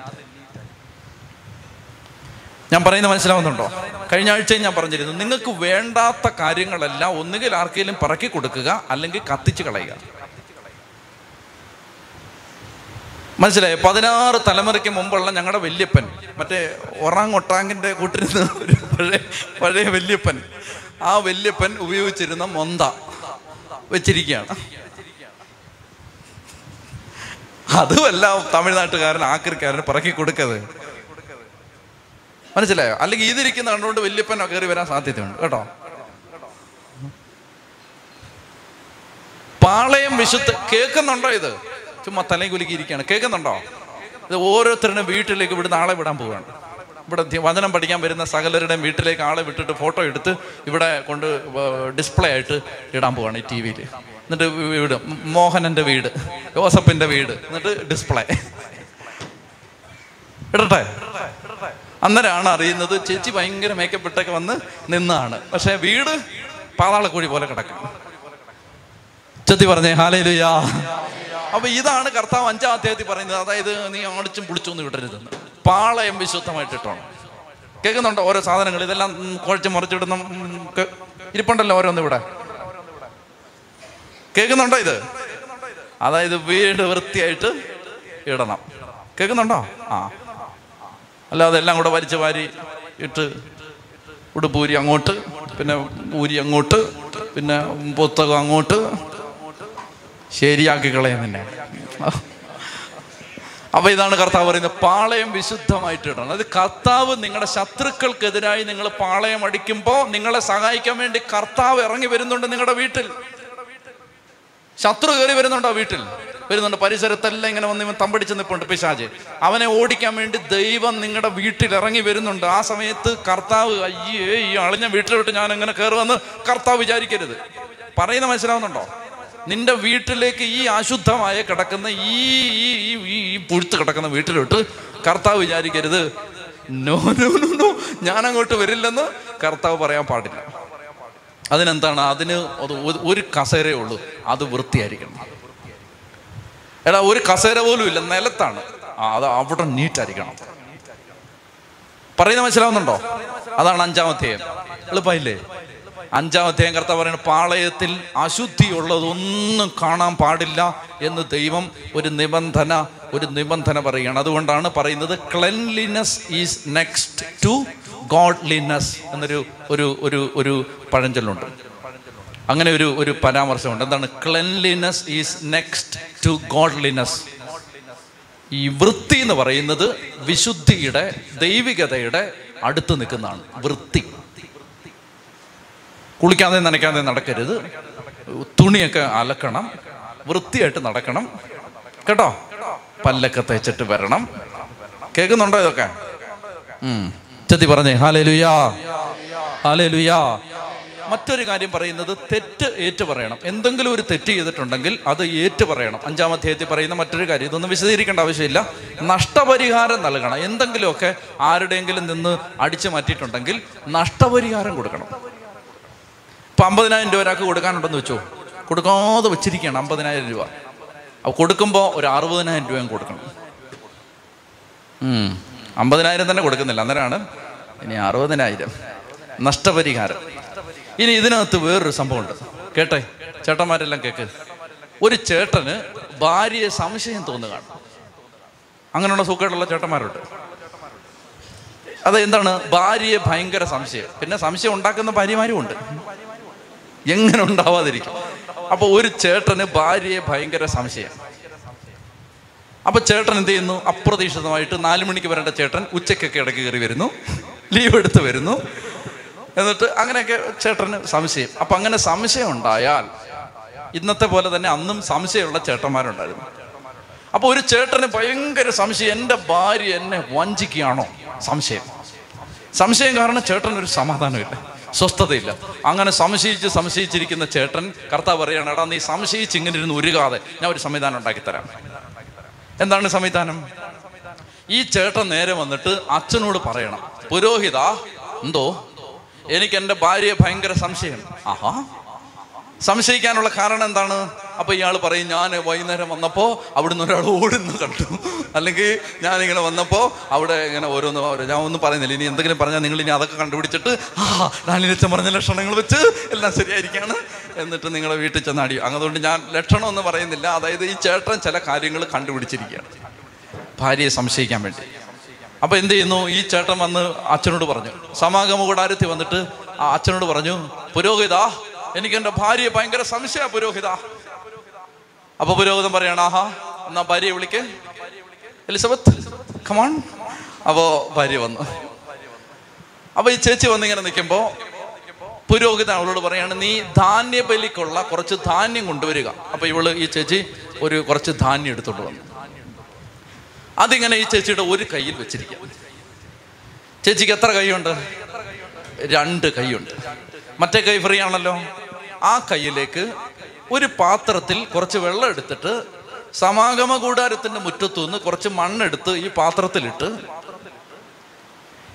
ഞാൻ പറയുന്നത് മനസ്സിലാവുന്നുണ്ടോ? കഴിഞ്ഞ ആഴ്ചയും ഞാൻ പറഞ്ഞിരുന്നു നിങ്ങൾക്ക് വേണ്ടാത്ത കാര്യങ്ങളെല്ലാം ഒന്നുകിൽ ആർക്കെങ്കിലും പറക്കി കൊടുക്കുക അല്ലെങ്കിൽ കത്തിച്ച് കളയുക. മനസ്സിലായോ? പതിനാറ് തലമുറയ്ക്ക് മുമ്പുള്ള ഞങ്ങളുടെ വല്യപ്പൻ മറ്റേ ഒറാങ്ങൊട്ടാങ്കിന്റെ കൂട്ടിരുന്ന ഒരു പഴയ പഴയ വല്യപ്പൻ ആ വല്യപ്പൻ ഉപയോഗിച്ചിരുന്ന മൊന്ത. വെച്ചിരിക്കുകയാണ്. അതുമല്ല തമിഴ്നാട്ടുകാരൻ ആക്രിക്കാരന് പറക്കി കൊടുക്കത് മനസ്സിലായോ? അല്ലെങ്കിൽ ഇതിരിക്കുന്ന കണ്ടുകൊണ്ട് വല്യപ്പൻ കയറി വരാൻ സാധ്യതയുണ്ട്. കേട്ടോ? പാളയം വിശുദ്ധ കേൾക്കുന്നുണ്ടോ ഇത്? ചുമ്മാ തലയും കുലുക്കിയിരിക്കുകയാണ്. കേൾക്കുന്നുണ്ടോ? ഇത് ഓരോരുത്തരുടെ വീട്ടിലേക്ക് ഇവിടുന്ന് ആളെ വിടാൻ പോവുകയാണ്. ഇവിടെ വചനം പഠിക്കാൻ വരുന്ന സകലരുടെയും വീട്ടിലേക്ക് ആളെ വിട്ടിട്ട് ഫോട്ടോ എടുത്ത് ഇവിടെ കൊണ്ട് ഡിസ്പ്ലേ ആയിട്ട് ഇടാൻ പോവാണ് ഈ ടി വിയിൽ എന്നിട്ട് വീട് മോഹനന്റെ വീട് ജോസഫിന്റെ വീട് എന്നിട്ട് ഡിസ്പ്ലേ ഇടട്ടെ? അന്നേരമാണ് അറിയുന്നത് ചേച്ചി ഭയങ്കര മേക്കപ്പ് ഇട്ടൊക്കെ വന്ന് നിന്നാണ്. പക്ഷെ വീട് പാതാളക്കുഴി പോലെ കിടക്കും. ചെത്തി പറഞ്ഞേ ഹാലയിലുയാ അപ്പൊ ഇതാണ് കർത്താവ് അഞ്ചാം അധ്യായത്തിൽ പറയുന്നത്. അതായത് നീ ആടിച്ചും പുളിച്ചൊന്നും വിടരുതെന്ന് പാളയം വിശുദ്ധമായിട്ടിട്ടാണ്. കേൾക്കുന്നുണ്ടോ? ഓരോ സാധനങ്ങൾ. ഇതെല്ലാം കുഴച്ച് മറിച്ചിടുന്ന ഇരിപ്പുണ്ടല്ലോ ഓരോന്ന് ഇവിടെ. കേൾക്കുന്നുണ്ടോ ഇത്? അതായത് വീട് വൃത്തിയായിട്ട് ഇടണം. കേൾക്കുന്നുണ്ടോ? ആ. അല്ലാതെ എല്ലാം കൂടെ വലിച്ചു വാരി ഇട്ട് ഉടുപ്പൂരി അങ്ങോട്ട് പിന്നെ ഊരി അങ്ങോട്ട് പിന്നെ പുസ്തകം അങ്ങോട്ട്. ശരിയാക്കി കളയാൻ തന്നെ അപ്പൊ ഇതാണ് കർത്താവ് പറയുന്നത് പാളയം വിശുദ്ധമായിട്ട് ഇടണം അത് കർത്താവ് നിങ്ങളുടെ ശത്രുക്കൾക്കെതിരായി നിങ്ങൾ പാളയം അടിക്കുമ്പോൾ നിങ്ങളെ സഹായിക്കാൻ വേണ്ടി കർത്താവ് ഇറങ്ങി വരുന്നുണ്ട് നിങ്ങളുടെ വീട്ടിൽ. ശത്രു കയറി വരുന്നുണ്ടോ വീട്ടിൽ? വരുന്നുണ്ട്. പരിസരത്തെല്ലാം ഇങ്ങനെ വന്ന് ഇവൻ തമ്പടിച്ച് നിൽപ്പുണ്ട് പിശാജ് അവനെ ഓടിക്കാൻ വേണ്ടി ദൈവം നിങ്ങളുടെ വീട്ടിൽ ഇറങ്ങി വരുന്നുണ്ട്. ആ സമയത്ത് കർത്താവ് അയ്യേ ഈ അളിഞ്ഞ വീട്ടിലോട്ട് ഞാൻ എങ്ങനെ കയറുമെന്ന് കർത്താവ് വിചാരിക്കരുത്. പറയുന്ന മനസ്സിലാവുന്നുണ്ടോ? നിന്റെ വീട്ടിലേക്ക് ഈ അശുദ്ധമായ കിടക്കുന്ന ഈ ഈ പുഴുത്ത് കിടക്കുന്ന വീട്ടിലോട്ട് കർത്താവ് വിചാരിക്കരുത്. നോ നോ നോ നോ ഞാൻ അങ്ങോട്ട് വരില്ലെന്ന് കർത്താവ് പറയാൻ പാടില്ല. അതിനെന്താണ്? അതിന് അത് ഒരു- കസേരയേ ഉള്ളൂ. അത് വൃത്തിയായിരിക്കണം. എടാ ഒരു കസേര പോലും ഇല്ല. നിലത്താണ്. അത് അവിടെ നീറ്റായിരിക്കണം. പറയുന്ന മനസ്സിലാവുന്നുണ്ടോ? അതാണ് അഞ്ചാമത്തെ എളുപ്പമില്ലേ അഞ്ചാമധ്യായം കർത്താവ് പറയുന്നത് പാളയത്തിൽ അശുദ്ധിയുള്ളതൊന്നും കാണാൻ പാടില്ല എന്ന് ദൈവം ഒരു നിബന്ധന ഒരു നിബന്ധന പറയുകയാണ്. അതുകൊണ്ടാണ് പറയുന്നത് cleanliness is next to godliness എന്നൊരു ഒരു ഒരു ഒരു പഴഞ്ചൊല്ലുണ്ട്. അങ്ങനെ ഒരു ഒരു പരാമർശമുണ്ട്. എന്താണ്? Cleanliness is next to godliness ഈ വൃത്തി എന്ന് പറയുന്നത് വിശുദ്ധിയുടെ ദൈവികതയുടെ അടുത്ത് നിൽക്കുന്നതാണ്. വൃത്തി. കുളിക്കാതെ നനയ്ക്കാതെ നടക്കരുത്. തുണിയൊക്കെ അലക്കണം വൃത്തിയായിട്ട് നടക്കണം. കേട്ടോ? പല്ലൊക്കെ തേച്ചിട്ട് വരണം. കേൾക്കുന്നുണ്ടോ ഇതൊക്കെ? ചെത്തി പറഞ്ഞേ ഹാലേ ലുയാ ഹാലേ ലുയാ മറ്റൊരു കാര്യം പറയുന്നത് തെറ്റ് ഏറ്റു പറയണം. എന്തെങ്കിലും ഒരു തെറ്റ് ചെയ്തിട്ടുണ്ടെങ്കിൽ അത് ഏറ്റു പറയണം. അഞ്ചാം അധ്യായത്തിൽ പറയുന്ന മറ്റൊരു കാര്യം ഇതൊന്നും വിശദീകരിക്കേണ്ട ആവശ്യമില്ല. നഷ്ടപരിഹാരം നൽകണം. എന്തെങ്കിലുമൊക്കെ ആരുടെയെങ്കിലും നിന്ന് അടിച്ചു മാറ്റിയിട്ടുണ്ടെങ്കിൽ നഷ്ടപരിഹാരം കൊടുക്കണം. ഇപ്പൊ അമ്പതിനായിരം രൂപ ഒരാൾക്ക് കൊടുക്കാനുണ്ടെന്ന് വെച്ചോ. കൊടുക്കാതെ വെച്ചിരിക്കുകയാണ് അമ്പതിനായിരം രൂപ. അപ്പോൾ കൊടുക്കുമ്പോൾ ഒരു അറുപതിനായിരം രൂപയും കൊടുക്കണം. അമ്പതിനായിരം തന്നെ കൊടുക്കുന്നില്ല. അന്നേരമാണ് ഇനി അറുപതിനായിരം. നഷ്ടപരിഹാരം. ഇനി ഇതിനകത്ത് വേറൊരു സംഭവമുണ്ട്. കേട്ടെ? ചേട്ടന്മാരെല്ലാം കേക്ക്. ഒരു ചേട്ടന് ഭാര്യയെ സംശയം തോന്നുകയാണ്. അങ്ങനെയുള്ള സുഖമായിട്ടുള്ള ചേട്ടന്മാരുണ്ട്. അത് എന്താണ് ഭാര്യയെ ഭയങ്കര സംശയം. പിന്നെ സംശയം ഉണ്ടാക്കുന്ന ഭാര്യമാരും ഉണ്ട്. എങ്ങനെ ഉണ്ടാവാതിരിക്കും? അപ്പൊ ഒരു ചേട്ടന് ഭാര്യയെ ഭയങ്കര സംശയം. അപ്പൊ ചേട്ടൻ എന്ത് ചെയ്യുന്നു? അപ്രതീക്ഷിതമായിട്ട് നാലു മണിക്ക് വരേണ്ട ചേട്ടൻ ഉച്ചക്കൊക്കെ ഇടയ്ക്ക് കയറി വരുന്നു. ലീവ് എടുത്ത് വരുന്നു. എന്നിട്ട് അങ്ങനെയൊക്കെ ചേട്ടന് സംശയം. അപ്പൊ അങ്ങനെ സംശയം ഉണ്ടായാൽ ഇന്നത്തെ പോലെ തന്നെ അന്നും സംശയമുള്ള ചേട്ടന്മാരുണ്ടായിരുന്നു. അപ്പൊ ഒരു ചേട്ടന് ഭയങ്കര സംശയം എന്റെ ഭാര്യ എന്നെ വഞ്ചിക്കുകയാണോ? സംശയം. സംശയം കാരണം ചേട്ടൻ ഒരു സമാധാനമില്ല. സ്വസ്ഥതയില്ല. അങ്ങനെ സംശയിച്ച് സംശയിച്ചിരിക്കുന്ന ചേട്ടൻ കർത്താവ് പറയാണ് എടാ നീ സംശയിച്ച് ഇങ്ങനെ ഇരുന്ന് ഉരുകാതെ ഞാൻ ഒരു സംവിധാനം ഉണ്ടാക്കി തരാം എന്താണ് സംവിധാനം? ഈ ചേട്ടൻ നേരെ വന്നിട്ട് അച്ഛനോട് പറയണം പുരോഹിത എന്തോ? എനിക്ക് എന്റെ ഭാര്യയെ ഭയങ്കര സംശയം. ആഹാ സംശയിക്കാനുള്ള കാരണം എന്താണ്? അപ്പൊ ഇയാൾ പറയും ഞാൻ വൈകുന്നേരം വന്നപ്പോൾ അവിടുന്ന് ഒരാൾ ഓടുന്നു കണ്ടു. അല്ലെങ്കിൽ ഞാനിങ്ങനെ വന്നപ്പോൾ അവിടെ ഇങ്ങനെ ഓരോന്ന് ഞാൻ ഒന്നും പറയുന്നില്ല. ഇനി എന്തെങ്കിലും പറഞ്ഞാൽ നിങ്ങൾ ഇനി അതൊക്കെ കണ്ടുപിടിച്ചിട്ട് ആ ഡാനിലച്ചൻ പറഞ്ഞ ലക്ഷണങ്ങൾ വെച്ച് എല്ലാം ശരിയായിരിക്കാണ്. എന്നിട്ട് നിങ്ങളെ വീട്ടിൽ ചെന്ന് അടിയും അതുകൊണ്ട് ഞാൻ ലക്ഷണം ഒന്നും പറയുന്നില്ല. അതായത് ഈ ചേട്ടൻ ചില കാര്യങ്ങൾ കണ്ടുപിടിച്ചിരിക്കുകയാണ്. ഭാര്യയെ സംശയിക്കാൻ വേണ്ടി. അപ്പൊ എന്ത് ചെയ്യുന്നു? ഈ ചേട്ടൻ വന്ന് അച്ഛനോട് പറഞ്ഞു. സമാഗമ കൂടാരത്തിൽ വന്നിട്ട് ആ അച്ഛനോട് പറഞ്ഞു പുരോഹിത എനിക്ക് എന്റെ ഭാര്യയെ ഭയങ്കര സംശയ പുരോഹിത. അപ്പൊ പുരോഹിതം പറയണ എന്നാ ഭാര്യയെ വിളിക്ക്. എലിസബത്ത് കമാൺ അപ്പോ ഭാര്യ വന്നു. അപ്പൊ ഈ ചേച്ചി വന്നിങ്ങനെ നിൽക്കുമ്പോ പുരോഹിതൻ അവളോട് പറയാണ് നീ ധാന്യ ബലിക്കുള്ള കുറച്ച് ധാന്യം കൊണ്ടുവരിക. അപ്പൊ ഇവൾ ഈ ചേച്ചി ഒരു കുറച്ച് ധാന്യം എടുത്തോണ്ട് വന്നു. അതിങ്ങനെ ഈ ചേച്ചിയുടെ ഒരു കയ്യിൽ വെച്ചിരിക്കുക ചേച്ചിക്ക് എത്ര കൈയുണ്ട്? രണ്ട് കൈയുണ്ട്. മറ്റേ കൈ ഫ്രീ ആണല്ലോ. ആ കയ്യിലേക്ക് ഒരു പാത്രത്തിൽ കുറച്ച് വെള്ളം എടുത്തിട്ട് സമാഗമ കൂടാരത്തിന്റെ മുറ്റത്തു നിന്ന് കുറച്ച് മണ്ണെടുത്ത് ഈ പാത്രത്തിലിട്ട്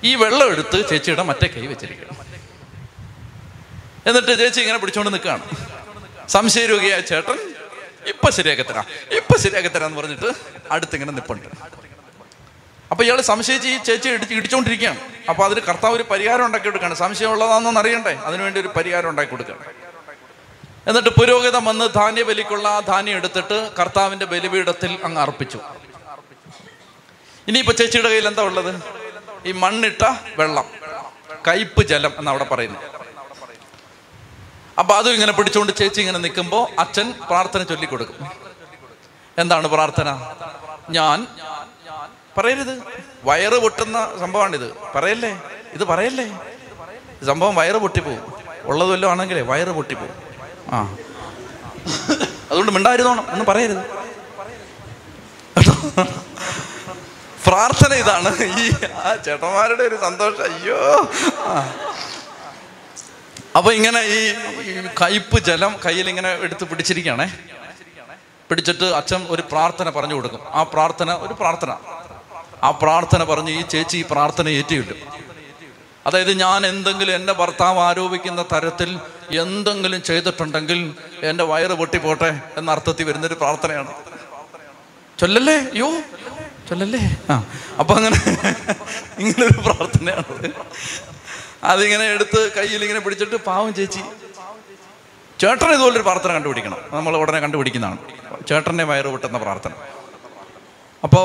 ഈ വെള്ളം എടുത്ത് ചേച്ചിയുടെ മറ്റേ കൈ വെച്ചിരിക്കണം എന്നിട്ട് ചേച്ചി ഇങ്ങനെ പിടിച്ചോണ്ട് നിൽക്കുകയാണ്. സംശയരോഗിയായ ചേട്ടൻ ഇപ്പൊ ശരിയാക്കി തരാം ഇപ്പൊ ശരിയാക്കി തരാന്ന് പറഞ്ഞിട്ട് അടുത്തിങ്ങനെ നിപ്പുണ്ട്. അപ്പൊ ഇയാൾ സംശയിച്ച് ഈ ചേച്ചി ഇടിച്ച് ഇടിച്ചോണ്ടിരിക്കുകയാണ്. അപ്പൊ അതിന് കർത്താവ് ഒരു പരിഹാരം ഉണ്ടാക്കി കൊടുക്കുകയാണ് സംശയം ഉള്ളതാണെന്ന് അറിയണ്ടേ? അതിനുവേണ്ടി ഒരു പരിഹാരം ഉണ്ടാക്കി കൊടുക്കുകയാണ് എന്നിട്ട് പുരോഹിതം വന്ന് ധാന്യ ബലിക്കുള്ള ആ ധാന്യം എടുത്തിട്ട് കർത്താവിന്റെ ബലിപീഠത്തിൽ അങ്ങ് അർപ്പിച്ചു. ഇനിയിപ്പോ ചേച്ചിയുടെ കയ്യിൽ എന്താ ഉള്ളത്? ഈ മണ്ണിട്ട വെള്ളം കയ്പ് ജലം എന്ന് അവിടെ പറയുന്നു അപ്പൊ അതും ഇങ്ങനെ പിടിച്ചുകൊണ്ട് ചേച്ചി ഇങ്ങനെ നിൽക്കുമ്പോൾ അച്ഛൻ പ്രാർത്ഥന ചൊല്ലിക്കൊടുക്കും. എന്താണ് പ്രാർത്ഥന? ഞാൻ. പറയരുത്. വയറ് പൊട്ടുന്ന സംഭവമാണിത്. പറയല്ലേ? ഇത് പറയല്ലേ? സംഭവം വയറ് പൊട്ടിപ്പോവും. ഉള്ളത് വല്ലതും ആണെങ്കിലേ വയറ് പൊട്ടിപ്പോവും. ആ. അതുകൊണ്ട് മിണ്ടായിരുന്നോണം എന്ന് പറയരുത്. പ്രാർത്ഥന ഇതാണ്. ഈ ആ ചേട്ടന്മാരുടെ ഒരു സന്തോഷം. അയ്യോ. അപ്പൊ ഇങ്ങനെ ഈ കയ്പ് ജലം കയ്യിൽ ഇങ്ങനെ എടുത്ത് പിടിച്ചിരിക്കുകയാണേ. പിടിച്ചിട്ട് അച്ഛൻ ഒരു പ്രാർത്ഥന പറഞ്ഞു കൊടുക്കും. ആ പ്രാർത്ഥന ഒരു പ്രാർത്ഥന. ആ പ്രാർത്ഥന പറഞ്ഞ് ഈ ചേച്ചി ഈ പ്രാർത്ഥന ഏറ്റുകിട്ടും അതായത് ഞാൻ എന്തെങ്കിലും എന്റെ ഭർത്താവ് ആരോപിക്കുന്ന തരത്തിൽ എന്തെങ്കിലും ചെയ്തിട്ടുണ്ടെങ്കിൽ എന്റെ വയറ് പൊട്ടിപ്പോട്ടെ എന്ന അർത്ഥത്തിൽ വരുന്നൊരു പ്രാർത്ഥനയാണ്. ചൊല്ലല്ലേ? യോ ചൊല്ലല്ലേ? ആ അപ്പൊ അങ്ങനെ ഒരു പ്രാർത്ഥനയാണ്. അതിങ്ങനെ എടുത്ത് കയ്യിൽ ഇങ്ങനെ പിടിച്ചിട്ട് പാവം ചേച്ചി. ചേട്ടൻ ഇതുപോലൊരു പ്രാർത്ഥന കണ്ടുപിടിക്കണം. നമ്മൾ ഉടനെ കണ്ടുപിടിക്കുന്നതാണ്. ചേട്ടനെ വയറ് പൊട്ടുന്ന പ്രാർത്ഥന. അപ്പോ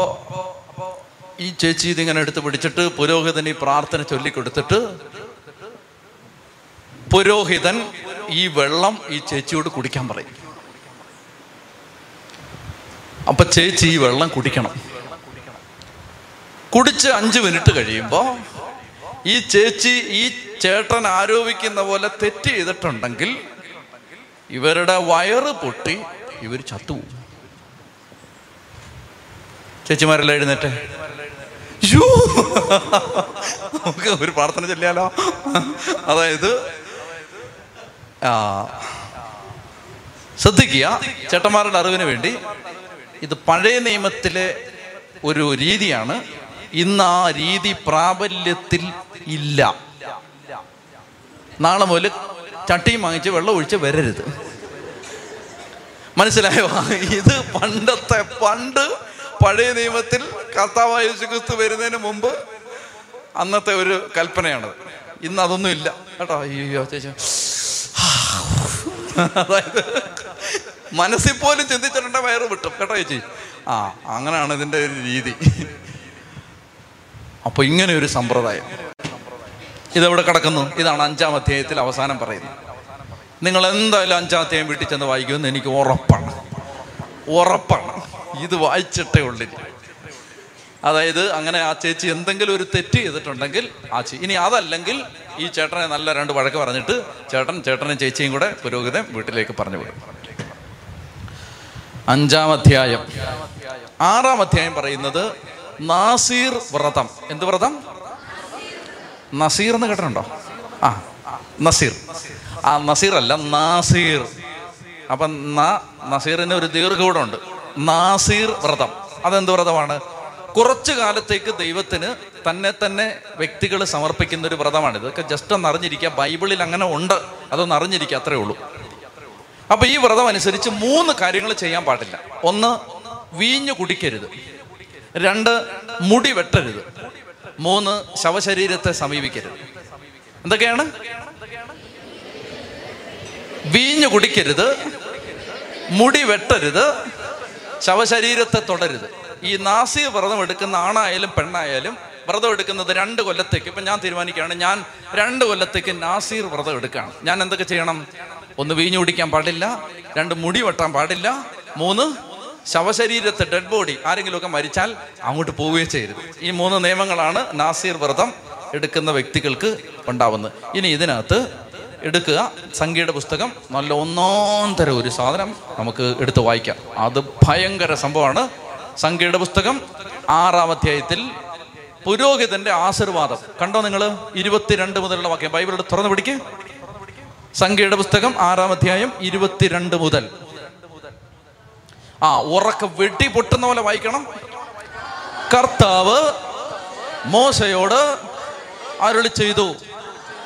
ഈ ചേച്ചി ഇതിങ്ങനെ എടുത്ത് പിടിച്ചിട്ട് പുരോഹിതൻ ഈ പ്രാർത്ഥന ചൊല്ലിക്കൊടുത്തിട്ട് പുരോഹിതൻ ഈ വെള്ളം ഈ ചേച്ചിയോട് കുടിക്കാൻ പറയും. അപ്പൊ ചേച്ചി ഈ വെള്ളം കുടിക്കണം. കുടിച്ച് അഞ്ച് മിനിറ്റ് കഴിയുമ്പോ ഈ ചേച്ചി ഈ ചേട്ടൻ ആരോപിക്കുന്ന പോലെ തെറ്റ് ചെയ്തിട്ടുണ്ടെങ്കിൽ ഇവരുടെ വയറ് പൊട്ടി ഇവർ ചത്തുപോകും. ചേച്ചിമാരെല്ലാം എഴുന്നേറ്റ്. ഒരു പ്രാർത്ഥന ചൊല്ലിയാലോ? അതായത് ശ്രദ്ധിക്കുക ചേട്ടന്മാരുടെ അറിവിന് വേണ്ടി. ഇത് പഴയ നിയമത്തിലെ ഒരു രീതിയാണ്. ഇന്ന് ആ രീതി പ്രാബല്യത്തിൽ ഇല്ല. നാളെ മുതൽ ചട്ടിയും വാങ്ങിച്ച് വെള്ളം ഒഴിച്ച് വരരുത്. മനസ്സിലായോ? ഇത് പണ്ടത്തെ പണ്ട് പഴയ നിയമത്തിൽ കർത്താവായ യേശുക്രിസ്തു വരുന്നതിന് മുമ്പ് അന്നത്തെ ഒരു കൽപ്പനയാണത്. ഇന്ന് അതൊന്നും ഇല്ല. കേട്ടോ? അയ്യോ ചേച്ചി. അതായത് മനസ്സിൽ പോലും ചിന്തിച്ചിട്ടുണ്ട് വയറ് വിട്ടും. കേട്ടോ ചേച്ചി? ആ അങ്ങനെയാണ് ഇതിന്റെ ഒരു രീതി. അപ്പൊ ഇങ്ങനെ ഒരു സമ്പ്രദായം. ഇതെവിടെ കിടക്കുന്നു? ഇതാണ് അഞ്ചാം അധ്യായത്തിൽ അവസാനം പറയുന്നത്. നിങ്ങൾ എന്തായാലും അഞ്ചാം അധ്യായം വീട്ടിൽ ചെന്ന് വായിക്കുമെന്ന് എനിക്ക് ഉറപ്പാണ്. ഉറപ്പാണ്. ഇത് വായിച്ചിട്ടേ ഉള്ളിൽ അതായത് അങ്ങനെ ആ ചേച്ചി എന്തെങ്കിലും ഒരു തെറ്റ് ചെയ്തിട്ടുണ്ടെങ്കിൽ ആ ഇനി അതല്ലെങ്കിൽ ഈ ചേട്ടനെ നല്ല രണ്ട് വഴക്ക് പറഞ്ഞിട്ട് ചേട്ടൻ ചേട്ടനും ചേച്ചിയും കൂടെ പുരോഹിതൻ വീട്ടിലേക്ക് പറഞ്ഞു വിടും. അഞ്ചാം അധ്യായം. ആറാം അധ്യായം പറയുന്നത് നാസീർ വ്രതം. എന്ത് വ്രതം? നസീർ എന്ന് കേട്ടിട്ടുണ്ടോ? ആ നസീർ. ആ നസീർ അല്ല നാസീർ. അപ്പം നസീറിന് ഒരു ദീർഘകൂടമുണ്ട്. നാസീർ വ്രതം. അതെന്ത് വ്രതമാണ്? കുറച്ചു കാലത്തേക്ക് ദൈവത്തിന് തന്നെ തന്നെ വ്യക്തികൾ സമർപ്പിക്കുന്ന ഒരു വ്രതമാണ്. ഇതൊക്കെ ജസ്റ്റ് ഒന്ന് അറിഞ്ഞിരിക്കുക. ബൈബിളിൽ അങ്ങനെ ഉണ്ട്. അതൊന്ന് അറിഞ്ഞിരിക്കുക അത്രേ ഉള്ളൂ. അപ്പൊ ഈ വ്രതം അനുസരിച്ച് മൂന്ന് കാര്യങ്ങൾ ചെയ്യാൻ പാടില്ല. ഒന്ന് വീഞ്ഞു കുടിക്കരുത്. രണ്ട് മുടി വെട്ടരുത്. മൂന്ന് ശവശരീരത്തെ സമീപിക്കരുത്. എന്തൊക്കെയാണ്? വീഞ്ഞു കുടിക്കരുത്. മുടി വെട്ടരുത്. ശവശരീരത്തെ തുടരുത്. ഈ നാസി വ്രതം എടുക്കുന്ന ആണായാലും പെണ്ണായാലും വ്രതം എടുക്കുന്നത് രണ്ട് കൊല്ലത്തേക്ക്. ഇപ്പം ഞാൻ തീരുമാനിക്കുകയാണ് ഞാൻ രണ്ട് കൊല്ലത്തേക്ക് നാസീർ വ്രതം എടുക്കുകയാണ്. ഞാൻ എന്തൊക്കെ ചെയ്യണം? ഒന്ന് വീഞ്ഞു കുടിക്കാൻ പാടില്ല രണ്ട് മുടി വെട്ടാൻ പാടില്ല മൂന്ന് ശവശരീരത്തെ ഡെഡ് ബോഡി ആരെങ്കിലുമൊക്കെ മരിച്ചാൽ അങ്ങോട്ട് പോവുകയും ചെയ്യരുത്. ഈ മൂന്ന് നിയമങ്ങളാണ് നാസീർ വ്രതം എടുക്കുന്ന വ്യക്തികൾക്ക് ഉണ്ടാവുന്നത്. ഇനി ഇതിനകത്ത് എടുക്കുക സംഖ്യയുടെ പുസ്തകം നല്ല ഒന്നാം തരം ഒരു സാധനം നമുക്ക് എടുത്ത് വായിക്കാം. അത് ഭയങ്കര സംഭവമാണ്. സംഖ്യയുടെ പുസ്തകം ആറാം അധ്യായത്തിൽ പുരോഹിതന്റെ ആശീർവാദം. കണ്ടോ നിങ്ങൾ ഇരുപത്തിരണ്ട് മുതലുള്ള വാക്യം. ബൈബിളിൽ തുറന്നു പിടിക്ക്. സംഖ്യയുടെ പുസ്തകം ആറാം അധ്യായം ഇരുപത്തിരണ്ട് മുതൽ. ആ ഉറക്ക വെട്ടി പൊട്ടുന്ന പോലെ വായിക്കണം. കർത്താവ് മോശയോട് അരുളി ചെയ്തു.